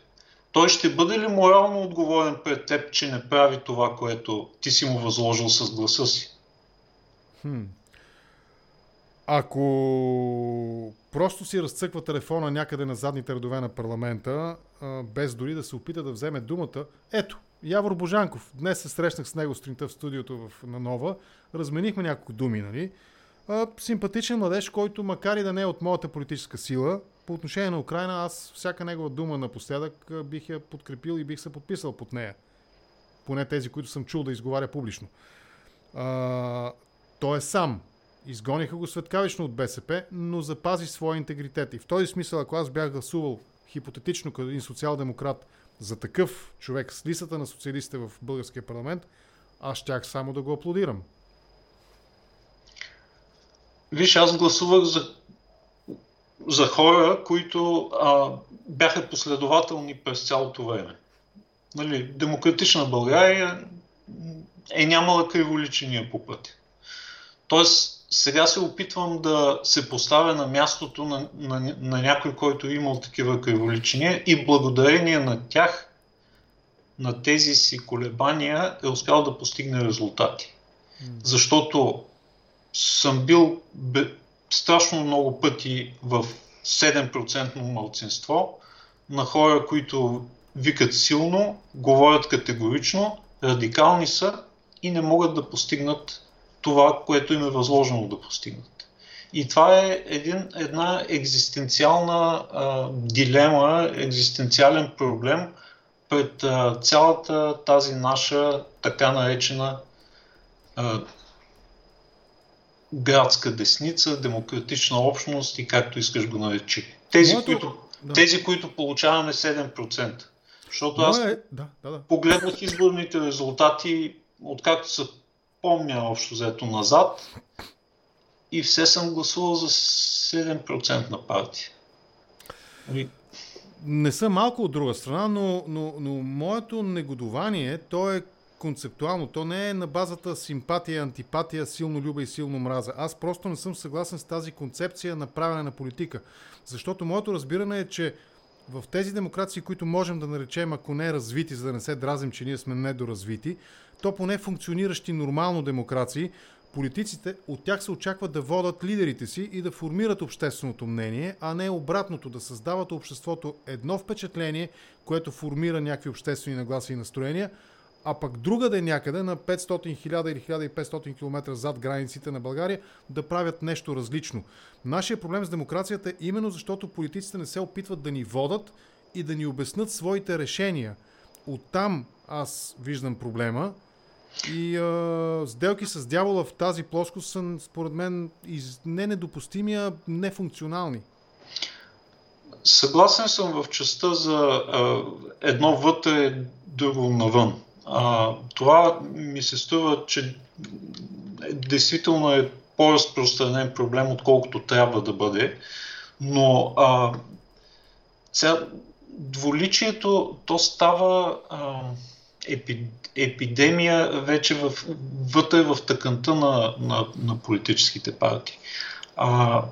той ще бъде ли морално отговорен пред теб, че не прави това, което ти си му възложил с гласа си? Хм. Ако просто си разцъква телефона някъде на задните редове на парламента, без дори да се опита да вземе думата, ето, Явор Божанков, днес се срещнах с него сутринта в студиото в, на Нова, разменихме няколко думи, нали? симпатичен младеж, който макар и да не е от моята политическа сила, по отношение на Украина, аз всяка негова дума напоследък бих я подкрепил и бих се подписал под нея. поне тези, които съм чул да изговаря публично. А, той е сам. Изгониха го светкавично от БСП, но запази своя интегритет. И в този смисъл, ако аз бях гласувал хипотетично като един социал-демократ за такъв човек с листата на социалистите в българския парламент, аз щях само да го аплодирам. Виж, аз гласувах за, за хора, които а, бяха последователни през цялото време. Нали, демократична България е нямала криволичения по пътя. Тоест, сега се опитвам да се поставя на мястото на, на, на някой, който е имал такива криволичения и благодарение на тях, на тези си колебания, е успял да постигне резултати. Защото съм бил страшно много пъти в 7% мълцинство на хора, които викат силно, говорят категорично, радикални са и не могат да постигнат това, което им е възложено да постигнат. И това е един, една екзистенциална а, дилема, екзистенциален проблем пред а, цялата тази наша така наречена а, градска десница, демократична общност и както искаш го наречи. Тези, Моето... които, да. тези които получаваме 7%. Защото аз е... да, да, да. погледнах изборните резултати, откакто са помня общо взето назад и все съм гласувал за 7% на партия. Нали? Не са малко от друга страна, но, но, но моето негодование, то е концептуално. То не е на базата симпатия, антипатия, силно люба и силно мраза. Аз просто не съм съгласен с тази концепция на правене на политика. Защото моето разбиране е, че в тези демокрации, които можем да наречем, ако не развити, за да не се дразим, че ние сме недоразвити, то поне функциониращи нормално демокрации, политиците от тях се очаква да водат лидерите си и да формират общественото мнение, а не обратното, да създават обществото едно впечатление, което формира някакви обществени нагласи и настроения, а пък друга да е някъде на 500 000 или 1500 км зад границите на България да правят нещо различно. Нашия проблем с демокрацията е именно защото политиците не се опитват да ни водат и да ни обяснат своите решения. Оттам аз виждам проблема и а, сделки с дявола в тази плоскост са, според мен, из, не недопустими, а нефункционални. Съгласен съм в частта за а, едно вътре, друго навън. А, това ми се струва, че действително е по-разпространен проблем, отколкото трябва да бъде. Но а, сега, дволичието, то става а, епи, епидемия вече в, вътре в тъканта на, на, на политическите партии. А,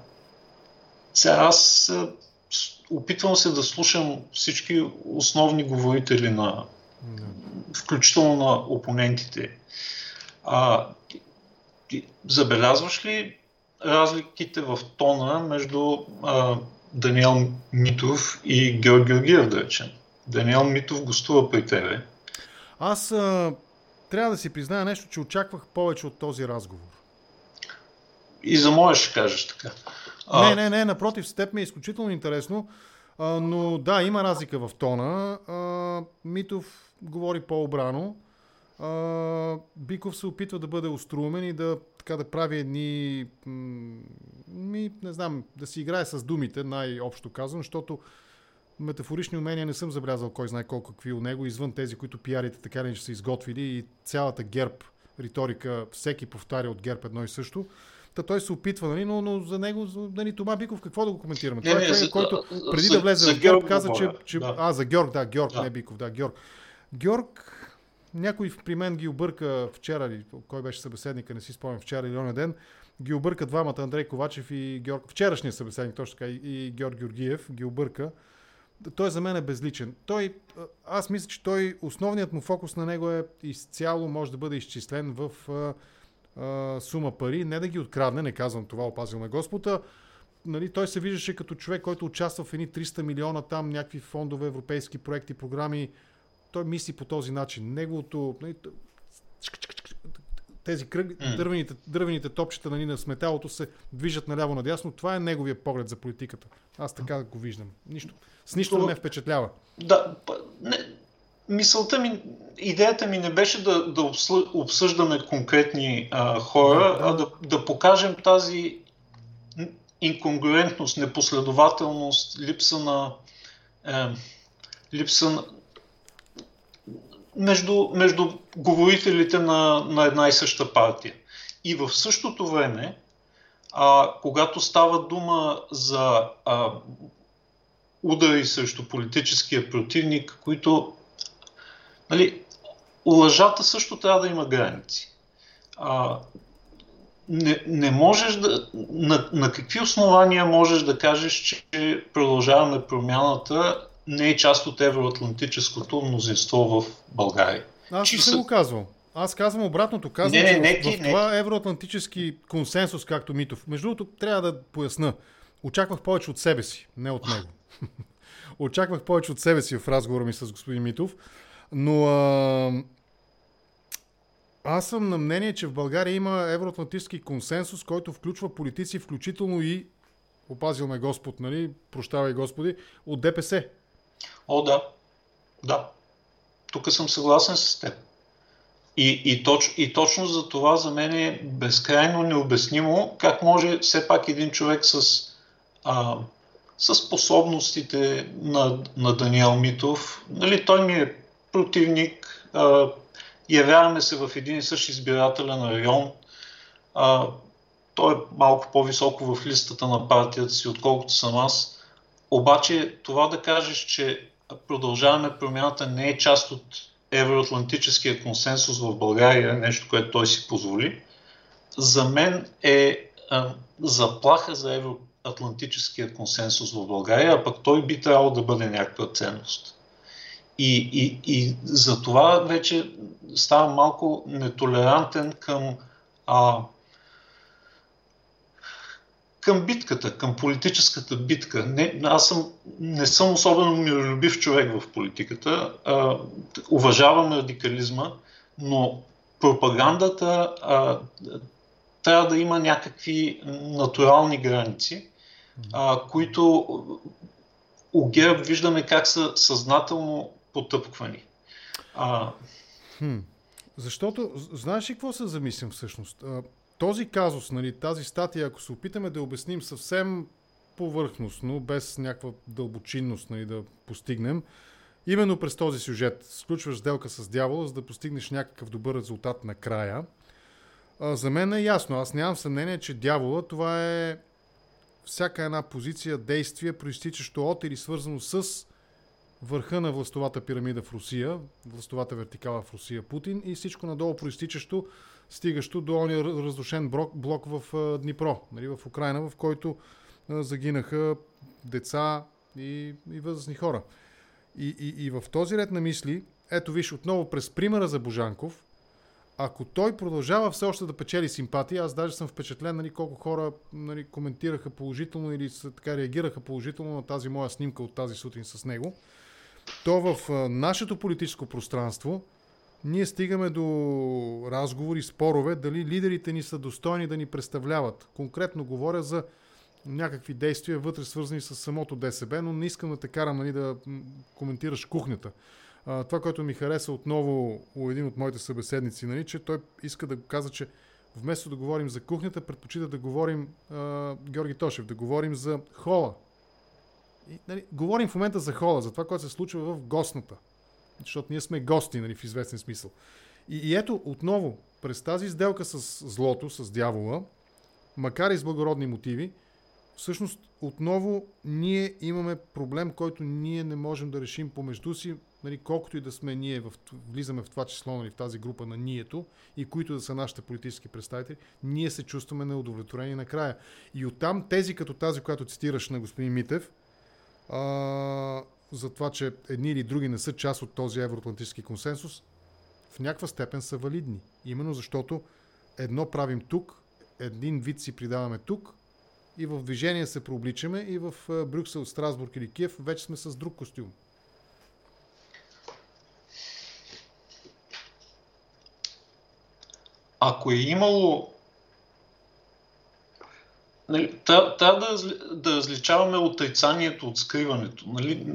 сега аз опитвам се да слушам всички основни говорители на, включително на опонентите. А, ти, забелязваш ли разликите в тона между а, Даниел Митов и Георг Георгиев, да речем? Даниел Митов гостува при тебе. Аз а, трябва да си призная нещо, че очаквах повече от този разговор. И за моя ще кажеш така. А... Не, не, не, напротив, с теб ми е изключително интересно. А, но да, има разлика в тона. А, Митов говори по-обрано. А, Биков се опитва да бъде острумен и да, така, да прави едни... Ми, не знам, да си играе с думите, най-общо казвам, защото метафорични умения не съм забелязал кой знае колко какви у него, извън тези, които пиарите така ли, че са изготвили и цялата герб риторика, всеки повтаря от герб едно и също. Та той се опитва, нали, но, но за него, нали, Тома Биков, какво да го коментираме? Не, той е човек, който преди за, да влезе в Георг каза, че... че да. А, за Георг, да, Георг, да. не Биков, да, Георг. Георг, някой при мен ги обърка вчера, или кой беше събеседника, не си спомням, вчера или оня ден, ги обърка двамата, Андрей Ковачев и Георг, вчерашния събеседник, точно така, и Георг Георгиев, ги обърка той за мен е безличен. Той, аз мисля, че той, основният му фокус на него е изцяло може да бъде изчислен в а, сума пари, не да ги открадне, не казвам това, опазил на Господа. Нали, той се виждаше като човек, който участва в едни 300 милиона там, някакви фондове, европейски проекти, програми. Той мисли по този начин. Неговото... Нали, тези кръг, дървените, дървените топчета нали, на сметалото се движат наляво-надясно. Това е неговия поглед за политиката. Аз така го виждам. Нищо. С нищо не впечатлява. Да, не, мисълта ми, идеята ми не беше да, да обсъждаме конкретни а, хора, а да, да покажем тази инконгруентност, непоследователност, липса на, е, липса между, между говорителите на, на една и съща партия. И в същото време, а, когато става дума за а, удари срещу политическия противник, които нали, лъжата също трябва да има граници. А, не, не можеш да. На, на какви основания можеш да кажеш, че продължаваме промяната не е част от евроатлантическото мнозинство в България? Аз не съм го казвал. Аз казвам обратното. Казвам, не, не, не, че в, това не. евроатлантически консенсус, както Митов. Между другото, трябва да поясна. Очаквах повече от себе си, не от него. [laughs] Очаквах повече от себе си в разговора ми с господин Митов. Но а, аз съм на мнение, че в България има евроатлантически консенсус, който включва политици, включително и, опазил ме Господ, нали, прощавай Господи, от ДПС. О, да. Да. Тук съм съгласен с теб. И, и, точ, и точно за това за мен е безкрайно необяснимо как може все пак един човек с, а, с способностите на, на Даниел Митов, нали, той ми е противник, а, явяваме се в един и същ избирателен район. А, той е малко по-високо в листата на партията си, отколкото съм аз. Обаче това да кажеш, че продължаваме промяната не е част от евроатлантическия консенсус в България, нещо, което той си позволи, за мен е а, заплаха за евроатлантическия консенсус в България, а пък той би трябвало да бъде някаква ценност. И, и, и за това вече става малко нетолерантен към, а, към битката, към политическата битка. Не, аз съм, не съм особено миролюбив човек в политиката. А, уважавам радикализма, но пропагандата а, трябва да има някакви натурални граници, а, които у ГЕРБ виждаме как са съзнателно потъпквани. А... Хм. Защото, знаеш ли какво се замислям всъщност? Този казус, нали, тази статия, ако се опитаме да обясним съвсем повърхностно, без някаква дълбочинност нали, да постигнем, именно през този сюжет сключваш сделка с дявола, за да постигнеш някакъв добър резултат накрая. А, за мен е ясно. Аз нямам съмнение, че дявола това е всяка една позиция, действие, проистичащо от или свързано с върха на властовата пирамида в Русия, властовата вертикала в Русия Путин и всичко надолу проистичащо, стигащо до ония разрушен блок в Днипро, нали, в Украина, в който загинаха деца и, и възрастни хора. И, и, и в този ред на мисли, ето виж отново през примера за Божанков, ако той продължава все още да печели симпатия, аз даже съм впечатлен нали, колко хора нали, коментираха положително или така реагираха положително на тази моя снимка от тази сутрин с него, то в нашето политическо пространство ние стигаме до разговори, спорове, дали лидерите ни са достойни да ни представляват. Конкретно говоря за някакви действия вътре свързани с самото ДСБ, но не искам да те карам нали, да коментираш кухнята. А, това, което ми хареса отново у един от моите събеседници, нали, че той иска да каза, че вместо да говорим за кухнята, предпочита да говорим а, Георги Тошев, да говорим за хола, и, нали, говорим в момента за хола, за това, което се случва в гостната. Защото ние сме гости, нали, в известен смисъл. И, и ето, отново, през тази сделка с злото, с дявола, макар и с благородни мотиви, всъщност отново ние имаме проблем, който ние не можем да решим помежду си, нали, колкото и да сме ние, в, влизаме в това число, нали, в тази група на нието и които да са нашите политически представители, ние се чувстваме неудовлетворени накрая. И оттам тези като тази, която цитираш на господин Митев, а, за това, че едни или други не са част от този евроатлантически консенсус, в някаква степен са валидни. Именно защото едно правим тук, един вид си придаваме тук и в движение се прообличаме и в Брюксел, Страсбург или Киев вече сме с друг костюм. Ако е имало Нали, трябва да, да различаваме отрицанието от скриването. Нали,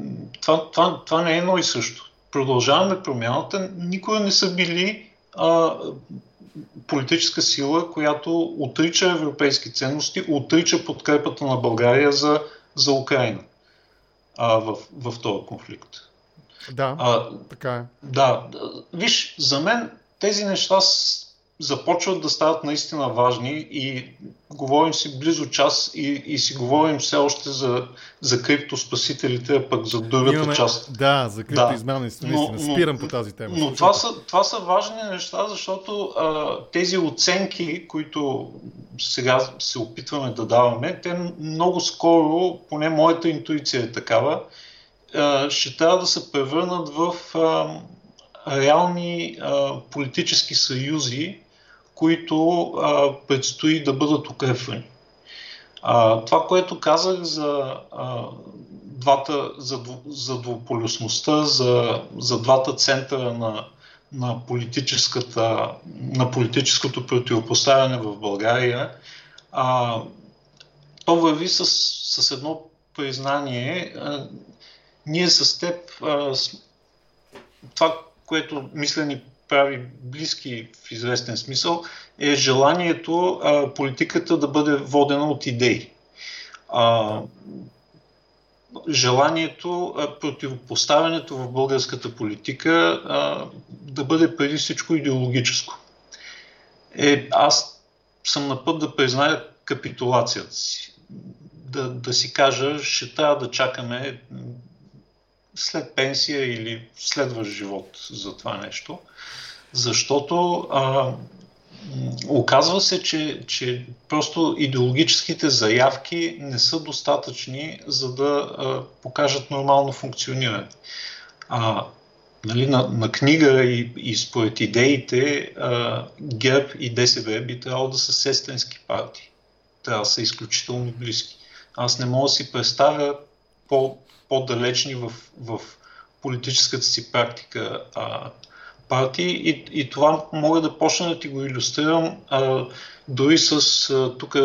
това, това, това не е едно и също. продължаваме промяната, никога не са били а, политическа сила, която отрича европейски ценности, отрича подкрепата на България за, за Украина а, в, в този конфликт. Да, а, така е. Да, виж, за мен тези неща започват да стават наистина важни и говорим си близо час и, и си говорим все още за, за криптоспасителите, а пък за другата Имаме, част. Да, за криптоизмамниците, да. наистина. Спирам по тази тема. Но това са, това са важни неща, защото а, тези оценки, които сега се опитваме да даваме, те много скоро, поне моята интуиция е такава, а, ще трябва да се превърнат в а, реални а, политически съюзи, които а, предстои да бъдат укрепвани. А, това, което казах за а, двата, за, за двуполюсността, за, за двата центъра на, на, политическата, на политическото противопоставяне в България, а, то върви с, с едно признание. А, ние с теб, а, това, което мисля ни прави близки в известен смисъл, е желанието а, политиката да бъде водена от идеи. А, желанието, а, противопоставянето в българската политика а, да бъде преди всичко идеологическо. Е, аз съм на път да призная капитулацията си. Да, да си кажа, ще трябва да чакаме след пенсия или следващ живот за това нещо. Защото а, оказва се, че, че просто идеологическите заявки не са достатъчни, за да а, покажат нормално функциониране. А, нали, на, на книга и, и според идеите а, ГЕРБ и ДСБ би трябвало да са сестренски партии. Трябва да са изключително близки. Аз не мога да си представя по, по-далечни в, в политическата си практика а, партии и, и това мога да почна да ти го иллюстрирам а, дори с тук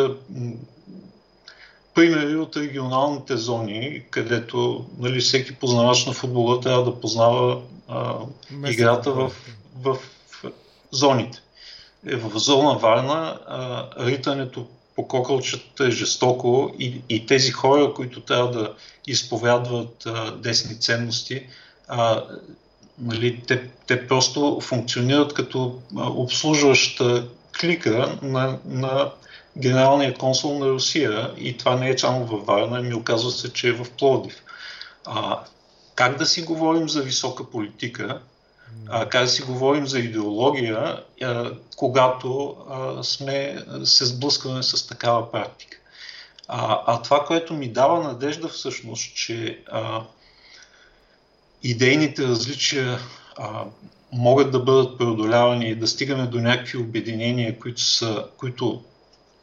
примери от регионалните зони, където нали, всеки познавач на футбола трябва да познава а, играта в, в, в зоните. Е, в зона Варна а, ритането по кокълчета е жестоко и, и тези хора, които трябва да изповядват а, десни ценности, а, нали, те, те просто функционират като обслужваща клика на, на генералния консул на Русия и това не е само във Варна, ми оказва се, че е в Плодив. А, как да си говорим за висока политика, а, как си говорим за идеология, а, когато а, сме, се сблъскваме с такава практика. А, а това, което ми дава надежда всъщност, че а, идейните различия а, могат да бъдат преодолявани и да стигаме до някакви обединения, които, са, които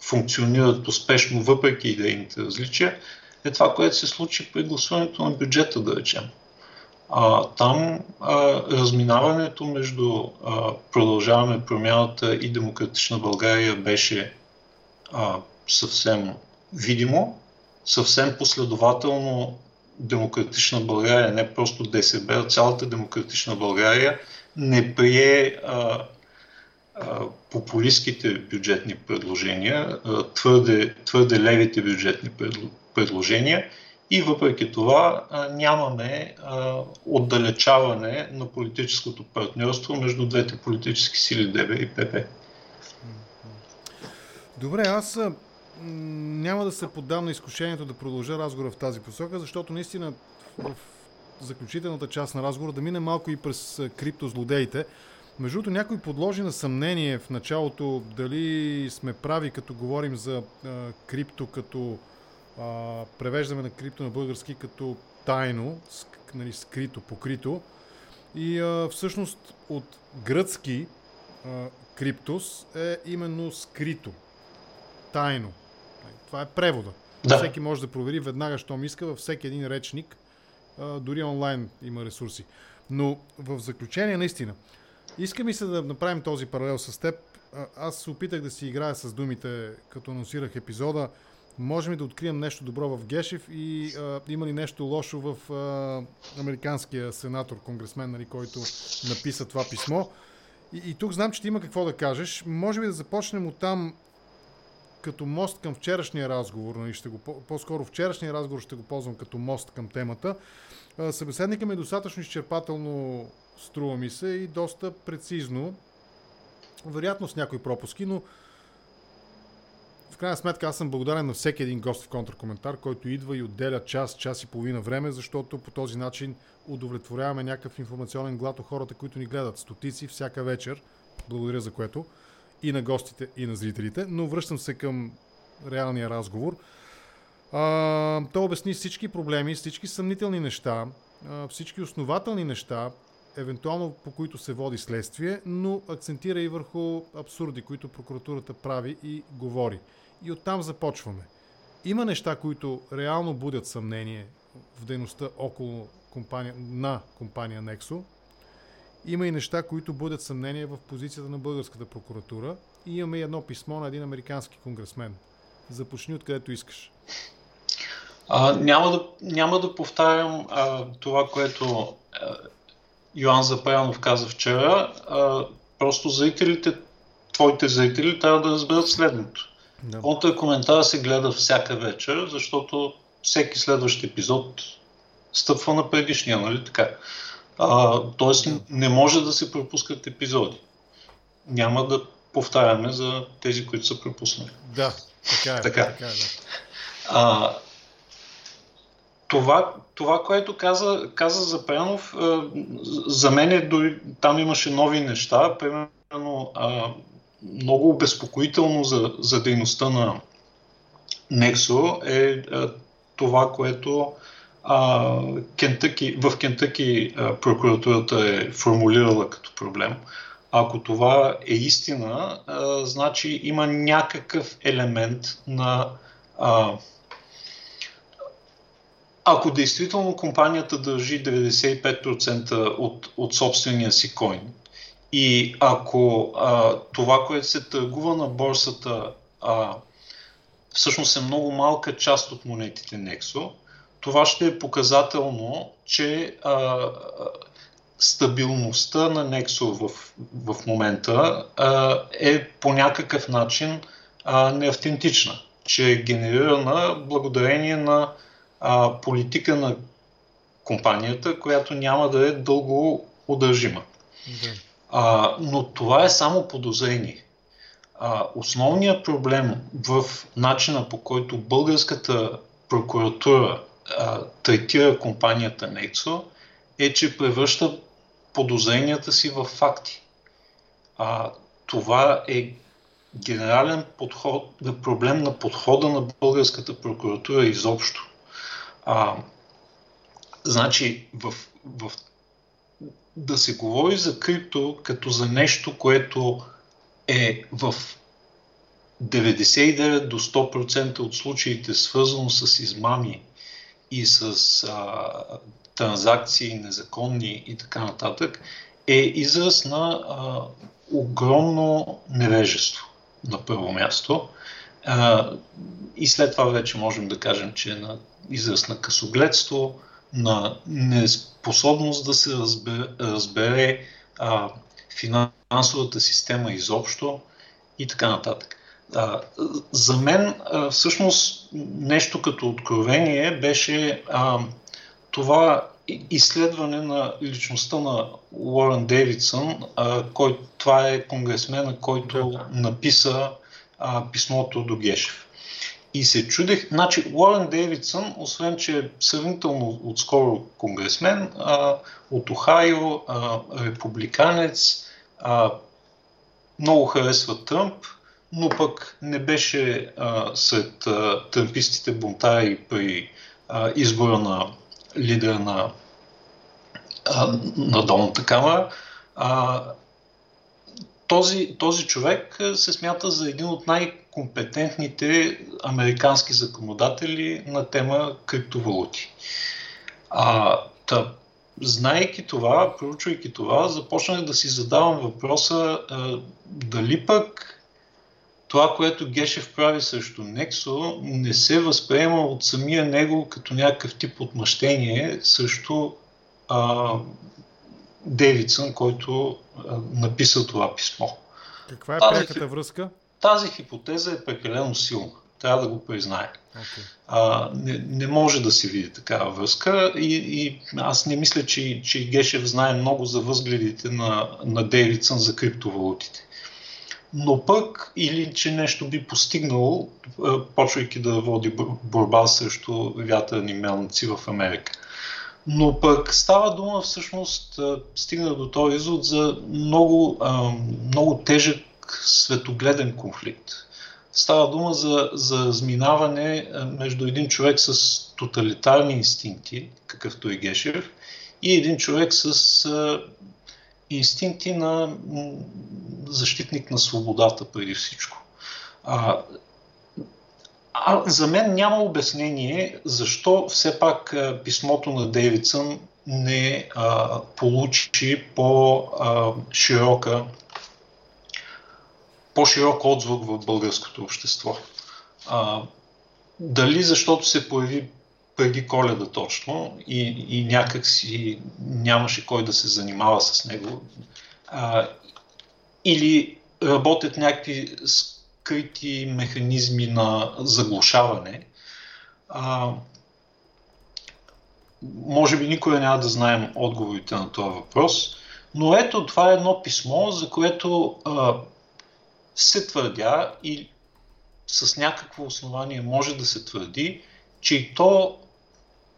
функционират успешно въпреки идейните различия, е това, което се случи при гласуването на бюджета, да речем. А, там а, разминаването между а, Продължаваме промяната и Демократична България беше а, съвсем видимо, съвсем последователно демократична България, не просто ДСБ, а цялата демократична България не прие а, а, популистските бюджетни предложения, а, твърде, твърде левите бюджетни предложения и въпреки това нямаме отдалечаване на политическото партньорство между двете политически сили ДБ и ПП. Добре, аз няма да се поддам на изкушението да продължа разговора в тази посока, защото наистина в заключителната част на разговора да мине малко и през криптозлодеите. Между другото, някой подложи на съмнение в началото дали сме прави, като говорим за крипто, като а, превеждаме на крипто на български като тайно, нали, скрито, покрито. И а, всъщност от гръцки а, криптос е именно скрито, тайно. Това е превода. Да. Всеки може да провери веднага, щом иска, във всеки един речник. А, дори онлайн има ресурси. Но в заключение, наистина, иска ми се да направим този паралел с теб. Аз се опитах да си играя с думите, като анонсирах епизода. Можем ли да открием нещо добро в Гешев и а, има ли нещо лошо в а, американския сенатор, конгресмен, нали, който написа това писмо. И, и тук знам, че ти има какво да кажеш. Може би да започнем от там като мост към вчерашния разговор, нали, ще го, по-скоро вчерашния разговор ще го ползвам като мост към темата. Събеседникът ми е достатъчно изчерпателно, струва ми се, и доста прецизно. Вероятно с някои пропуски, но в крайна сметка аз съм благодарен на всеки един гост в контркоментар, който идва и отделя час, час и половина време, защото по този начин удовлетворяваме някакъв информационен глад от хората, които ни гледат. Стотици всяка вечер. Благодаря за което. И на гостите, и на зрителите. Но връщам се към реалния разговор. А, той обясни всички проблеми, всички съмнителни неща, всички основателни неща, евентуално по които се води следствие, но акцентира и върху абсурди, които прокуратурата прави и говори. И оттам започваме. Има неща, които реално будят съмнение в дейността около компания, на компания Nexo. Има и неща, които будят съмнение в позицията на българската прокуратура. И имаме и едно писмо на един американски конгресмен. Започни откъдето искаш. А, няма, да, няма да повтарям а, това, което а, Йоан Запаянов каза вчера. А, просто зрителите, твоите зрители трябва да разберат следното. Да. Онта коментар се гледа всяка вечер, защото всеки следващ епизод стъпва на предишния, нали така? А, тоест не може да се пропускат епизоди. Няма да повтаряме за тези, които са пропуснали. Да, така е. така. така е да. а, това, това, което каза, каза Запрянов, за мен е дори, там имаше нови неща. Примерно, а, много обезпокоително за, за дейността на Nexo е а, това, което а, Кентъки, в Кентъки а, прокуратурата е формулирала като проблем. Ако това е истина, а, значи има някакъв елемент на. А, ако действително компанията държи 95% от, от собствения си койн, и ако а, това, което се търгува на борсата, а, всъщност е много малка част от монетите Nexo, това ще е показателно, че а, стабилността на Nexo в, в момента а, е по някакъв начин а, неавтентична, че е генерирана благодарение на а, политика на компанията, която няма да е дълго удържима. Да. А, но това е само подозрение. А, основният проблем в начина по който българската прокуратура а, третира компанията Nexo е, че превръща подозренията си в факти. А, това е генерален подход, проблем на подхода на българската прокуратура изобщо. А, значи, в, в да се говори за крипто като за нещо, което е в 99 до 100% от случаите свързано с измами и с а, транзакции незаконни и така нататък, е израз на а, огромно невежество на първо място. А, и след това вече можем да кажем, че е на израз на късогледство, на неспособност да се разбере, разбере а, финансовата система изобщо и така нататък. А, за мен а, всъщност нещо като откровение беше а, това изследване на личността на Уорън Дейвидсън, а, кой, това е конгресмена, който да. написа а, писмото до Гешев. И се чудех, значи Уорън Дейвидсън, освен че е сравнително отскоро конгресмен, а, от Охайо, а, републиканец, а, много харесва Тръмп, но пък не беше а, сред а, тръмпистите бунтари при а, избора на лидера на, на Долната камера. А, този, този човек се смята за един от най-компетентните американски законодатели на тема криптовалути. А, та, знайки това, проучвайки това, започнах да си задавам въпроса а, дали пък това, което Гешев прави срещу Нексо, не се възприема от самия него като някакъв тип отмъщение срещу а, Девицън, който а, написа това писмо. Каква е тази, пряката връзка? Тази хипотеза е прекалено силна. Трябва да го признае. Okay. А, не, не може да се види такава връзка и, и аз не мисля, че, че Гешев знае много за възгледите на, на Дейвидсън за криптовалутите но пък или че нещо би постигнало, почвайки да води борба срещу вятърни мелници в Америка. Но пък става дума всъщност, стигна до този извод за много, много тежък светогледен конфликт. Става дума за, за разминаване между един човек с тоталитарни инстинкти, какъвто е Гешев, и един човек с инстинкти на защитник на свободата преди всичко. А, а, за мен няма обяснение защо все пак писмото на Дейвидсън не а, получи по-широка по-широк отзвук в българското общество. А, дали защото се появи преди коледа точно и, и някак си нямаше кой да се занимава с него. А, или работят някакви скрити механизми на заглушаване. А, може би никога няма да знаем отговорите на този въпрос, но ето това е едно писмо, за което а, се твърдя и с някакво основание може да се твърди, че и то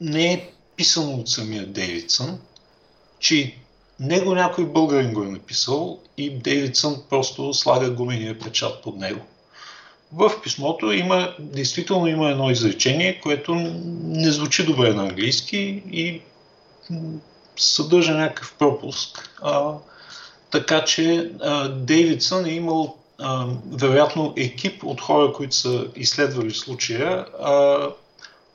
не е писано от самия Дейвидсън, че него някой българин го е написал и Дейвидсън просто слага гумения печат под него. В писмото има, действително има едно изречение, което не звучи добре на английски и съдържа някакъв пропуск. А, така че а, Дейвидсън е имал а, вероятно екип от хора, които са изследвали случая, а,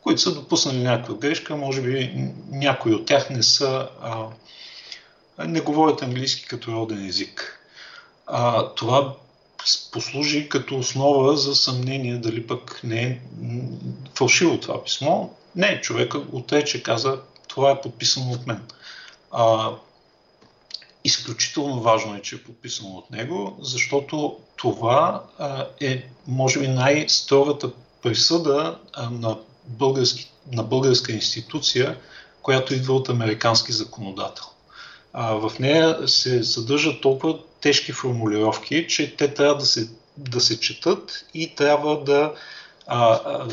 които са допуснали някаква грешка, може би някои от тях не са, а, не говорят английски като роден език. А, това послужи като основа за съмнение дали пък не е фалшиво това писмо. Не, човека отрече, каза, това е подписано от мен. А, изключително важно е, че е подписано от него, защото това а, е, може би, най-строгата присъда а, на български, на българска институция, която идва от американски законодател. А, в нея се съдържат толкова тежки формулировки, че те трябва да се, да се четат и трябва да. А, а,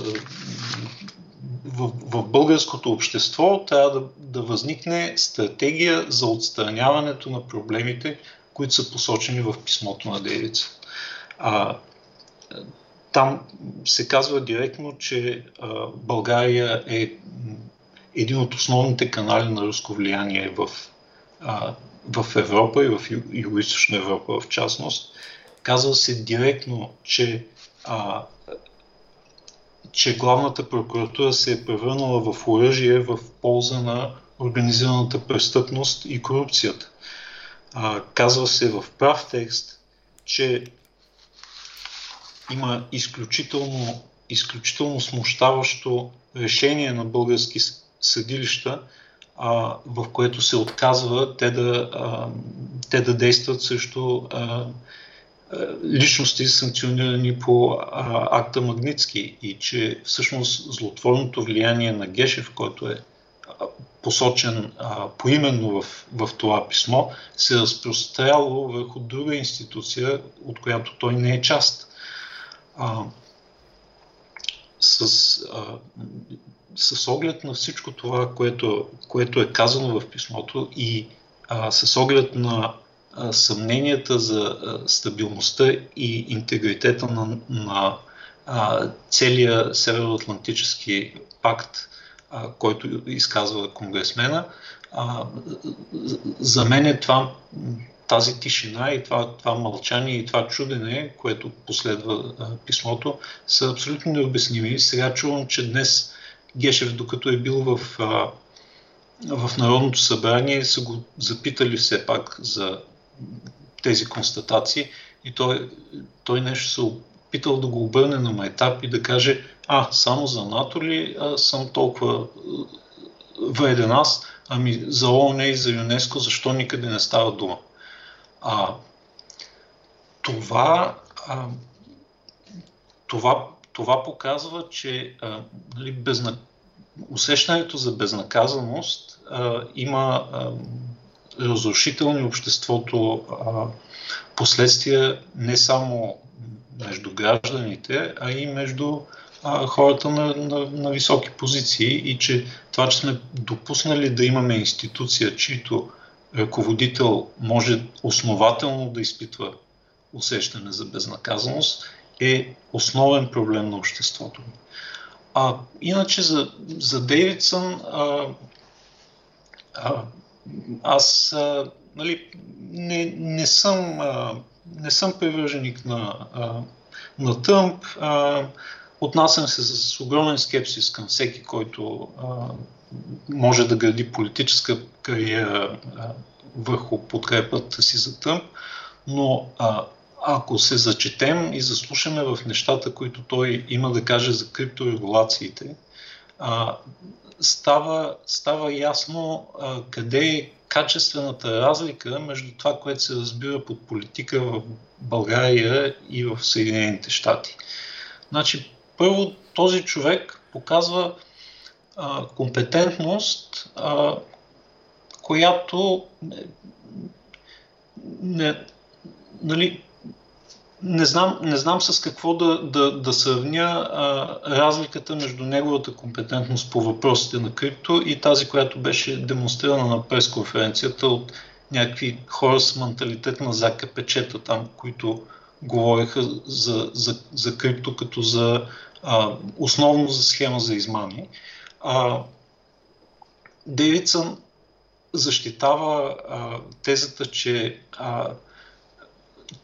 в, в българското общество трябва да, да възникне стратегия за отстраняването на проблемите, които са посочени в писмото на Девица. А, там се казва директно, че а, България е един от основните канали на руско влияние в, а, в Европа и в Юго-Источна Европа в частност. Казва се директно, че, а, че главната прокуратура се е превърнала в оръжие в полза на организираната престъпност и корупцията. А, казва се в прав текст, че има изключително, изключително смущаващо решение на български съдилища, в което се отказва те да, те да действат а, личности, санкционирани по акта Магницки и че всъщност злотворното влияние на Гешев, който е посочен поименно в, в това писмо, се е разпростряло върху друга институция, от която той не е част с, а, с оглед на всичко това, което, което е казано в писмото и а, с оглед на а, съмненията за а, стабилността и интегритета на, на а, целия Североатлантически пакт, а, който изказва конгресмена, а, за мен е това тази тишина и това, това мълчание и това чудене, което последва а, писмото, са абсолютно необясними. Сега чувам, че днес Гешев, докато е бил в, а, в Народното събрание, са го запитали все пак за тези констатации и той, той нещо се опитал да го обърне на майтап и да каже, а, само за НАТО ли а, съм толкова вреден аз, ами за ООН и за ЮНЕСКО, защо никъде не става дума? А, това, а, това, това показва, че а, нали, безна... усещането за безнаказаност а, има а, разрушителни обществото а, последствия не само между гражданите, а и между а, хората на, на, на високи позиции и че това, че сме допуснали да имаме институция, чието ръководител може основателно да изпитва усещане за безнаказаност, е основен проблем на обществото. А иначе за, за Дейвидсън а, а, аз а, нали, не, не съм, а, не съм привърженик на, а, на Тъмп. А, отнасям се с огромен скепсис към всеки, който а, може да гради политическа кариера върху подкрепата си за Тъмп, но а, ако се зачетем и заслушаме в нещата, които той има да каже за крипторегулациите, а, става, става ясно а, къде е качествената разлика между това, което се разбира под политика в България и в Съединените щати. Значи, първо, този човек показва компетентност, а, която не, нали, не знам, не знам с какво да, да, да сравня а, разликата между неговата компетентност по въпросите на крипто и тази, която беше демонстрирана на пресконференцията от някакви хора с менталитет на зака печета там, които говореха за, за, за крипто като за а, основно за схема за измами. А, Дейвидсън защитава а, тезата, че а,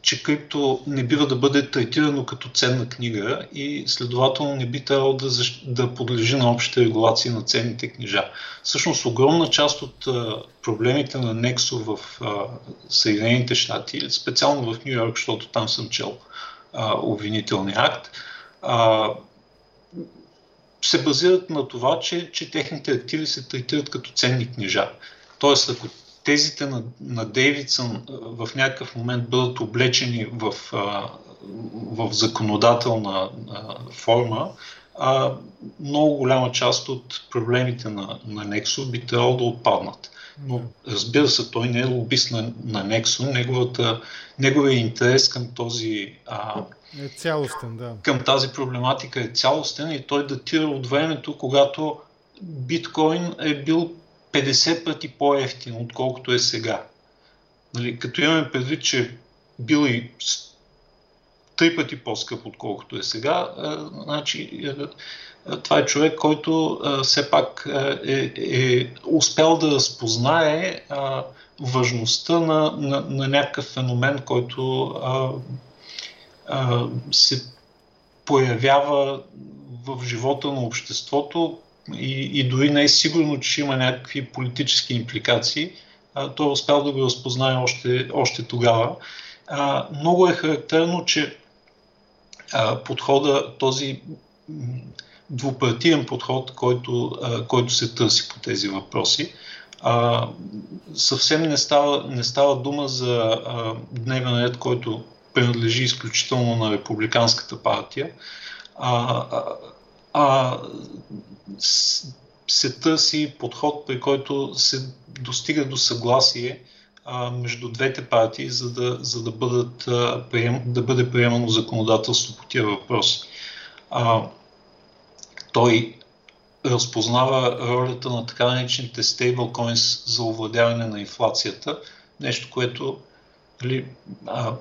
че крипто не бива да бъде третирано като ценна книга и следователно не би трябвало да, да подлежи на общите регулации на ценните книжа. Всъщност огромна част от а, проблемите на Nexo в а, Съединените щати, специално в Нью Йорк, защото там съм чел а, обвинителния акт, а, се базират на това, че, че техните активи се третират като ценни книжа. Тоест, ако тезите на, на Дейвидсън в някакъв момент бъдат облечени в, в законодателна форма, а много голяма част от проблемите на, на Nexo би трябвало да отпаднат. Но разбира се, той не е лобист на, на Nexo, неговия интерес към този а, е цялостен, да. Към тази проблематика е цялостен и той датира от времето, когато биткоин е бил 50 пъти по-ефтин, отколкото е сега. Нали, като имаме предвид, че бил и три пъти по-скъп, отколкото е сега, а, значи, а, това е човек, който а, все пак е, е успял да разпознае а, важността на, на, на някакъв феномен, който а, а, се появява в живота на обществото и, и дори не е сигурно, че има някакви политически импликации, а, той е успял да го разпознае още, още тогава. А, много е характерно, че а, подхода, този двупартиен подход, който, а, който се търси по тези въпроси, а, съвсем не става, не става дума за а, дневен ред, който принадлежи изключително на Републиканската партия, а, а, а се търси подход, при който се достига до съгласие а, между двете партии, за да, за да, бъдат, а, прием, да бъде приемано законодателство по тия въпроси. А, той разпознава ролята на така наречените stablecoins за овладяване на инфлацията, нещо, което нали, а,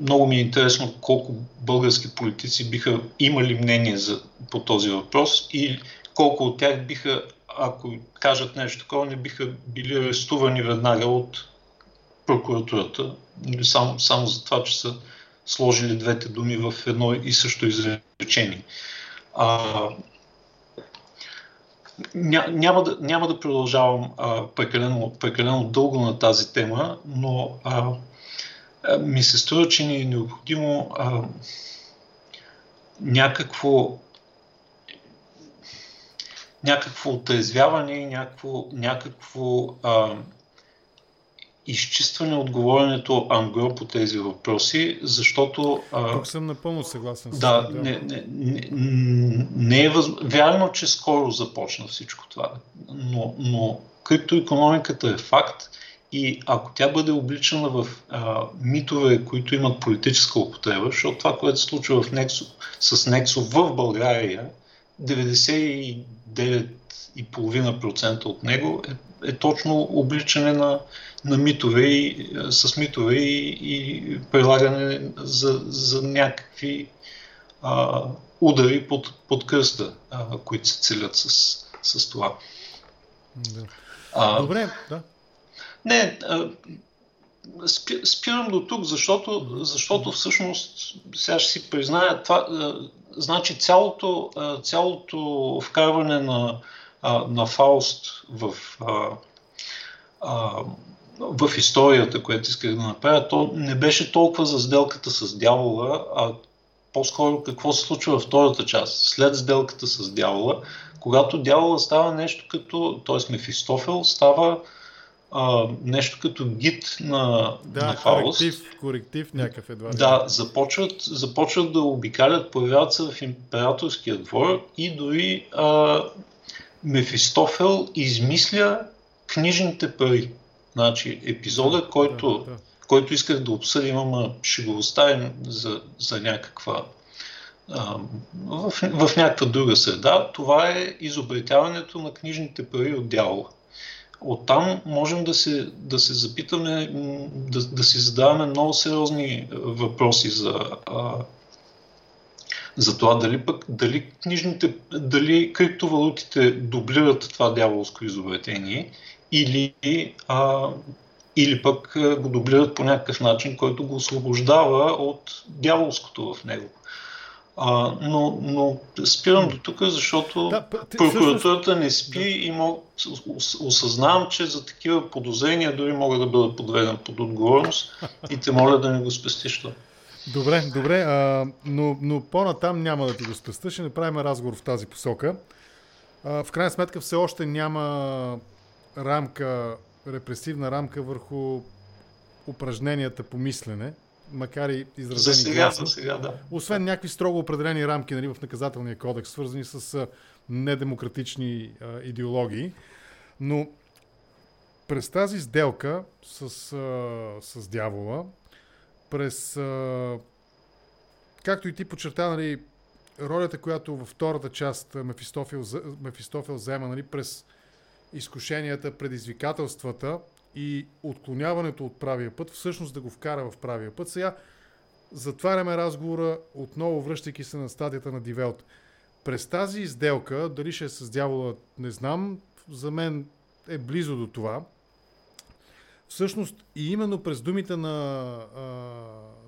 много ми е интересно колко български политици биха имали мнение за, по този въпрос и колко от тях биха, ако кажат нещо такова, не биха били арестувани веднага от прокуратурата, само, само за това, че са сложили двете думи в едно и също изречение. А, ня, няма, да, няма да продължавам а, прекалено, прекалено дълго на тази тема, но а, ми се струва, че ни е необходимо а, някакво някакво отрезвяване някакво, някакво а, изчистване от говоренето ангро по тези въпроси, защото... А, Тук съм напълно съгласен с да, това. Не, не, не, не е въз... вярно, че скоро започна всичко това, но, но криптоекономиката е факт и ако тя бъде обличана в а, митове, които имат политическа употреба, защото това, което се случва в Нексо, с Нексо в България, 99,5% от него е, е точно обличане на, на митове и, с митове и, и прилагане за, за някакви а, удари под, под кръста, а, които се целят с, с това. Да. А, Добре, да. Не, спирам до тук, защото, защото всъщност, сега ще си призная, това, значи цялото, цялото вкарване на, на Фауст в, в историята, която исках да направя, то не беше толкова за сделката с дявола, а по-скоро какво се случва във втората част, след сделката с дявола, когато дявола става нещо като, т.е. Мефистофел става а, нещо като гид на, да, на Фаус. Коректив, коректив някакъв едва. Да, започват, започват да обикалят, появяват се в императорския двор и дори а, Мефистофел измисля книжните пари. Значи епизода, който, да, да. който исках да обсъдим, ама ще го оставим за, за някаква в, в някаква друга среда, това е изобретяването на книжните пари от дявола. Оттам можем да се, да се запитаме, да, да си задаваме много сериозни въпроси за, а, за това дали пък дали книжните, дали криптовалутите дублират това дяволско изобретение или, а, или пък го дублират по някакъв начин, който го освобождава от дяволското в него. А, но, но спирам до тук, защото да, прокуратурата не спи и мог, осъзнавам, че за такива подозрения дори мога да бъда подведен под отговорност и те моля да ми го спестиш това. Добре, добре, а, но, но по-натам няма да ти го спестя, ще направим разговор в тази посока. А, в крайна сметка все още няма рамка, репресивна рамка върху упражненията по мислене макар и изразени за сега, гласно. За сега, да. Освен някакви строго определени рамки нали, в наказателния кодекс, свързани с недемократични а, идеологии. Но през тази сделка с, а, с дявола, през а, както и ти подчерта, нали, ролята, която във втората част Мефистофел, Мефистофел взема нали, през изкушенията, предизвикателствата и отклоняването от правия път, всъщност да го вкара в правия път. Сега затваряме разговора, отново връщайки се на стадията на Дивелт. През тази изделка, дали ще е с дявола, не знам, за мен е близо до това. Всъщност и именно през думите на а,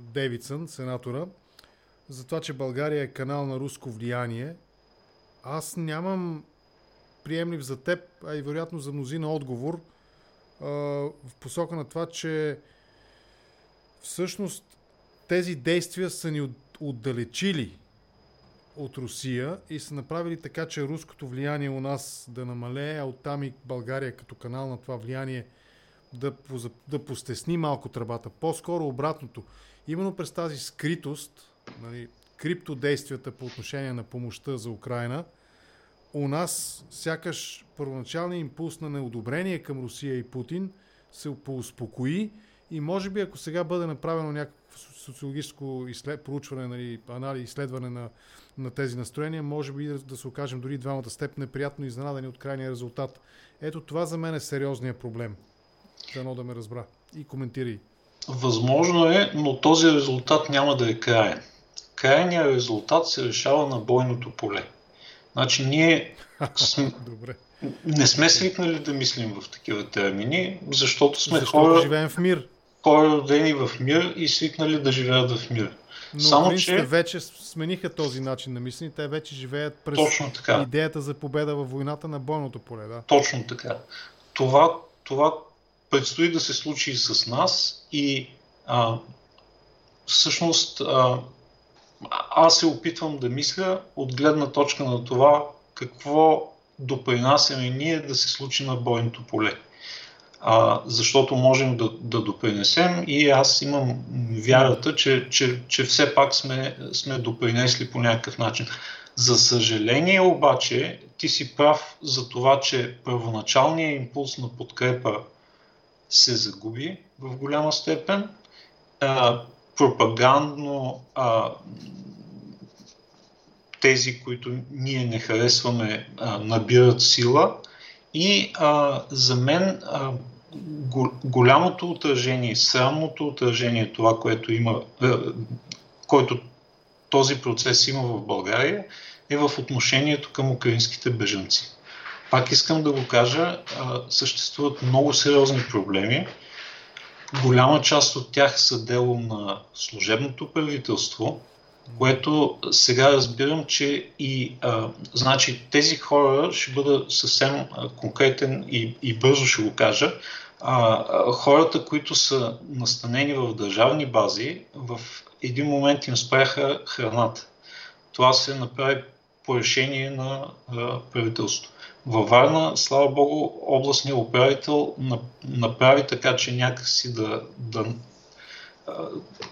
Девидсън, сенатора, за това, че България е канал на руско влияние, аз нямам приемлив за теб, а и вероятно за мнозина отговор – в посока на това, че всъщност тези действия са ни отдалечили от Русия и са направили така, че руското влияние у нас да намалее, а оттам и България като канал на това влияние да, да постесни малко тръбата. По-скоро обратното. Именно през тази скритост, нали, криптодействията по отношение на помощта за Украина – у нас сякаш първоначалният импулс на неодобрение към Русия и Путин се поуспокои и може би ако сега бъде направено някакво социологическо изслед... проучване, нали, анализ, изследване на, на тези настроения, може би да се окажем дори двамата степ неприятно изненадани от крайния резултат. Ето това за мен е сериозният проблем. Дано да ме разбра. И коментирай. Възможно е, но този резултат няма да е краен. Крайният резултат се решава на бойното поле. Значи ние сме, [laughs] Добре. не сме свикнали да мислим в такива термини, защото сме защото хора, живеем в мир. хора родени в мир и свикнали да живеят в мир. Но Само, че вече смениха този начин на мислене. Те вече живеят през Точно така. идеята за победа във войната на бойното поле. Да? Точно така. Това, това предстои да се случи и с нас и а, всъщност а, аз се опитвам да мисля от гледна точка на това какво допринасяме ние да се случи на бойното поле. А, защото можем да, да допринесем и аз имам вярата, че, че, че все пак сме, сме допринесли по някакъв начин. За съжаление обаче, ти си прав за това, че първоначалният импулс на подкрепа се загуби в голяма степен. А, пропагандно а, тези, които ние не харесваме, а, набират сила. И а, за мен а, голямото отражение, срамното отражение, това, което има, а, който този процес има в България, е в отношението към украинските бежанци. Пак искам да го кажа, съществуват много сериозни проблеми. Голяма част от тях са дело на служебното правителство, което сега разбирам, че и а, значи тези хора ще бъда съвсем конкретен и, и бързо ще го кажа. А, хората, които са настанени в държавни бази, в един момент им спряха храната. Това се направи по решение на правителството. Във Варна, слава Богу, областният управител направи така, че някакси да, да,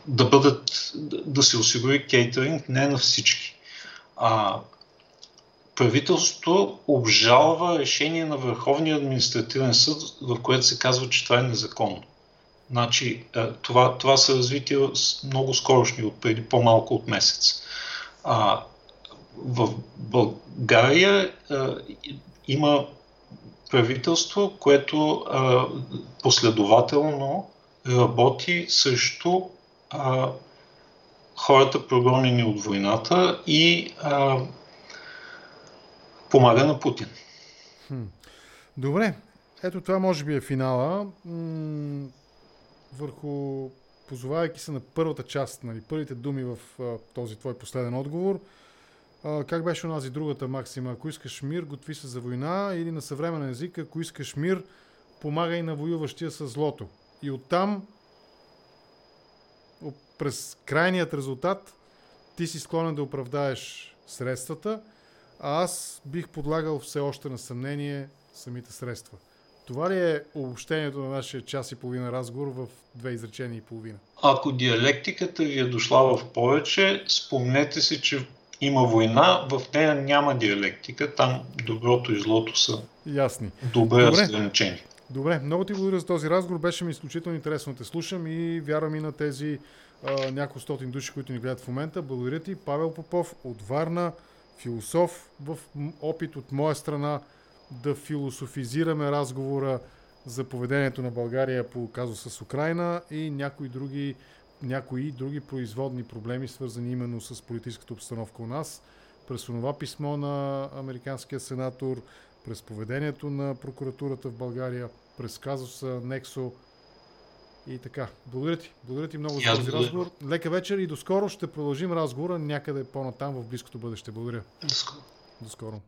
да бъдат, да се осигури кейтеринг не на всички. А, правителството обжалва решение на Върховния административен съд, в което се казва, че това е незаконно. Значи, това, това са развития много скорошни, от преди по-малко от месец. А, в България а, има правителство, което а, последователно работи срещу а, хората, прогонени от войната и а, помага на Путин. Добре, ето това може би е финала. М- върху, позовавайки се на първата част, нали, първите думи в а, този твой последен отговор, как беше онази другата максима? Ако искаш мир, готви се за война или на съвременен език, ако искаш мир, помагай на воюващия с злото. И оттам, през крайният резултат, ти си склонен да оправдаеш средствата, а аз бих подлагал все още на съмнение самите средства. Това ли е обобщението на нашия час и половина разговор в две изречения и половина? Ако диалектиката ви е дошла в повече, спомнете си, че има война, в нея няма диалектика, там доброто и злото са Ясни. добре разграничени. Добре, много ти благодаря за този разговор. Беше ми изключително интересно да те слушам и вярвам и на тези а, няколко стотин души, които ни гледат в момента. Благодаря ти, Павел Попов от Варна, философ в опит от моя страна да философизираме разговора за поведението на България по казуса с Украина и някои други някои други производни проблеми, свързани именно с политическата обстановка у нас. През това писмо на американския сенатор, през поведението на прокуратурата в България, през казуса Нексо и така. Благодаря ти. Благодаря ти много за този разговор. Лека вечер и до скоро ще продължим разговора някъде по-натам в близкото бъдеще. Благодаря. До скоро. До скоро.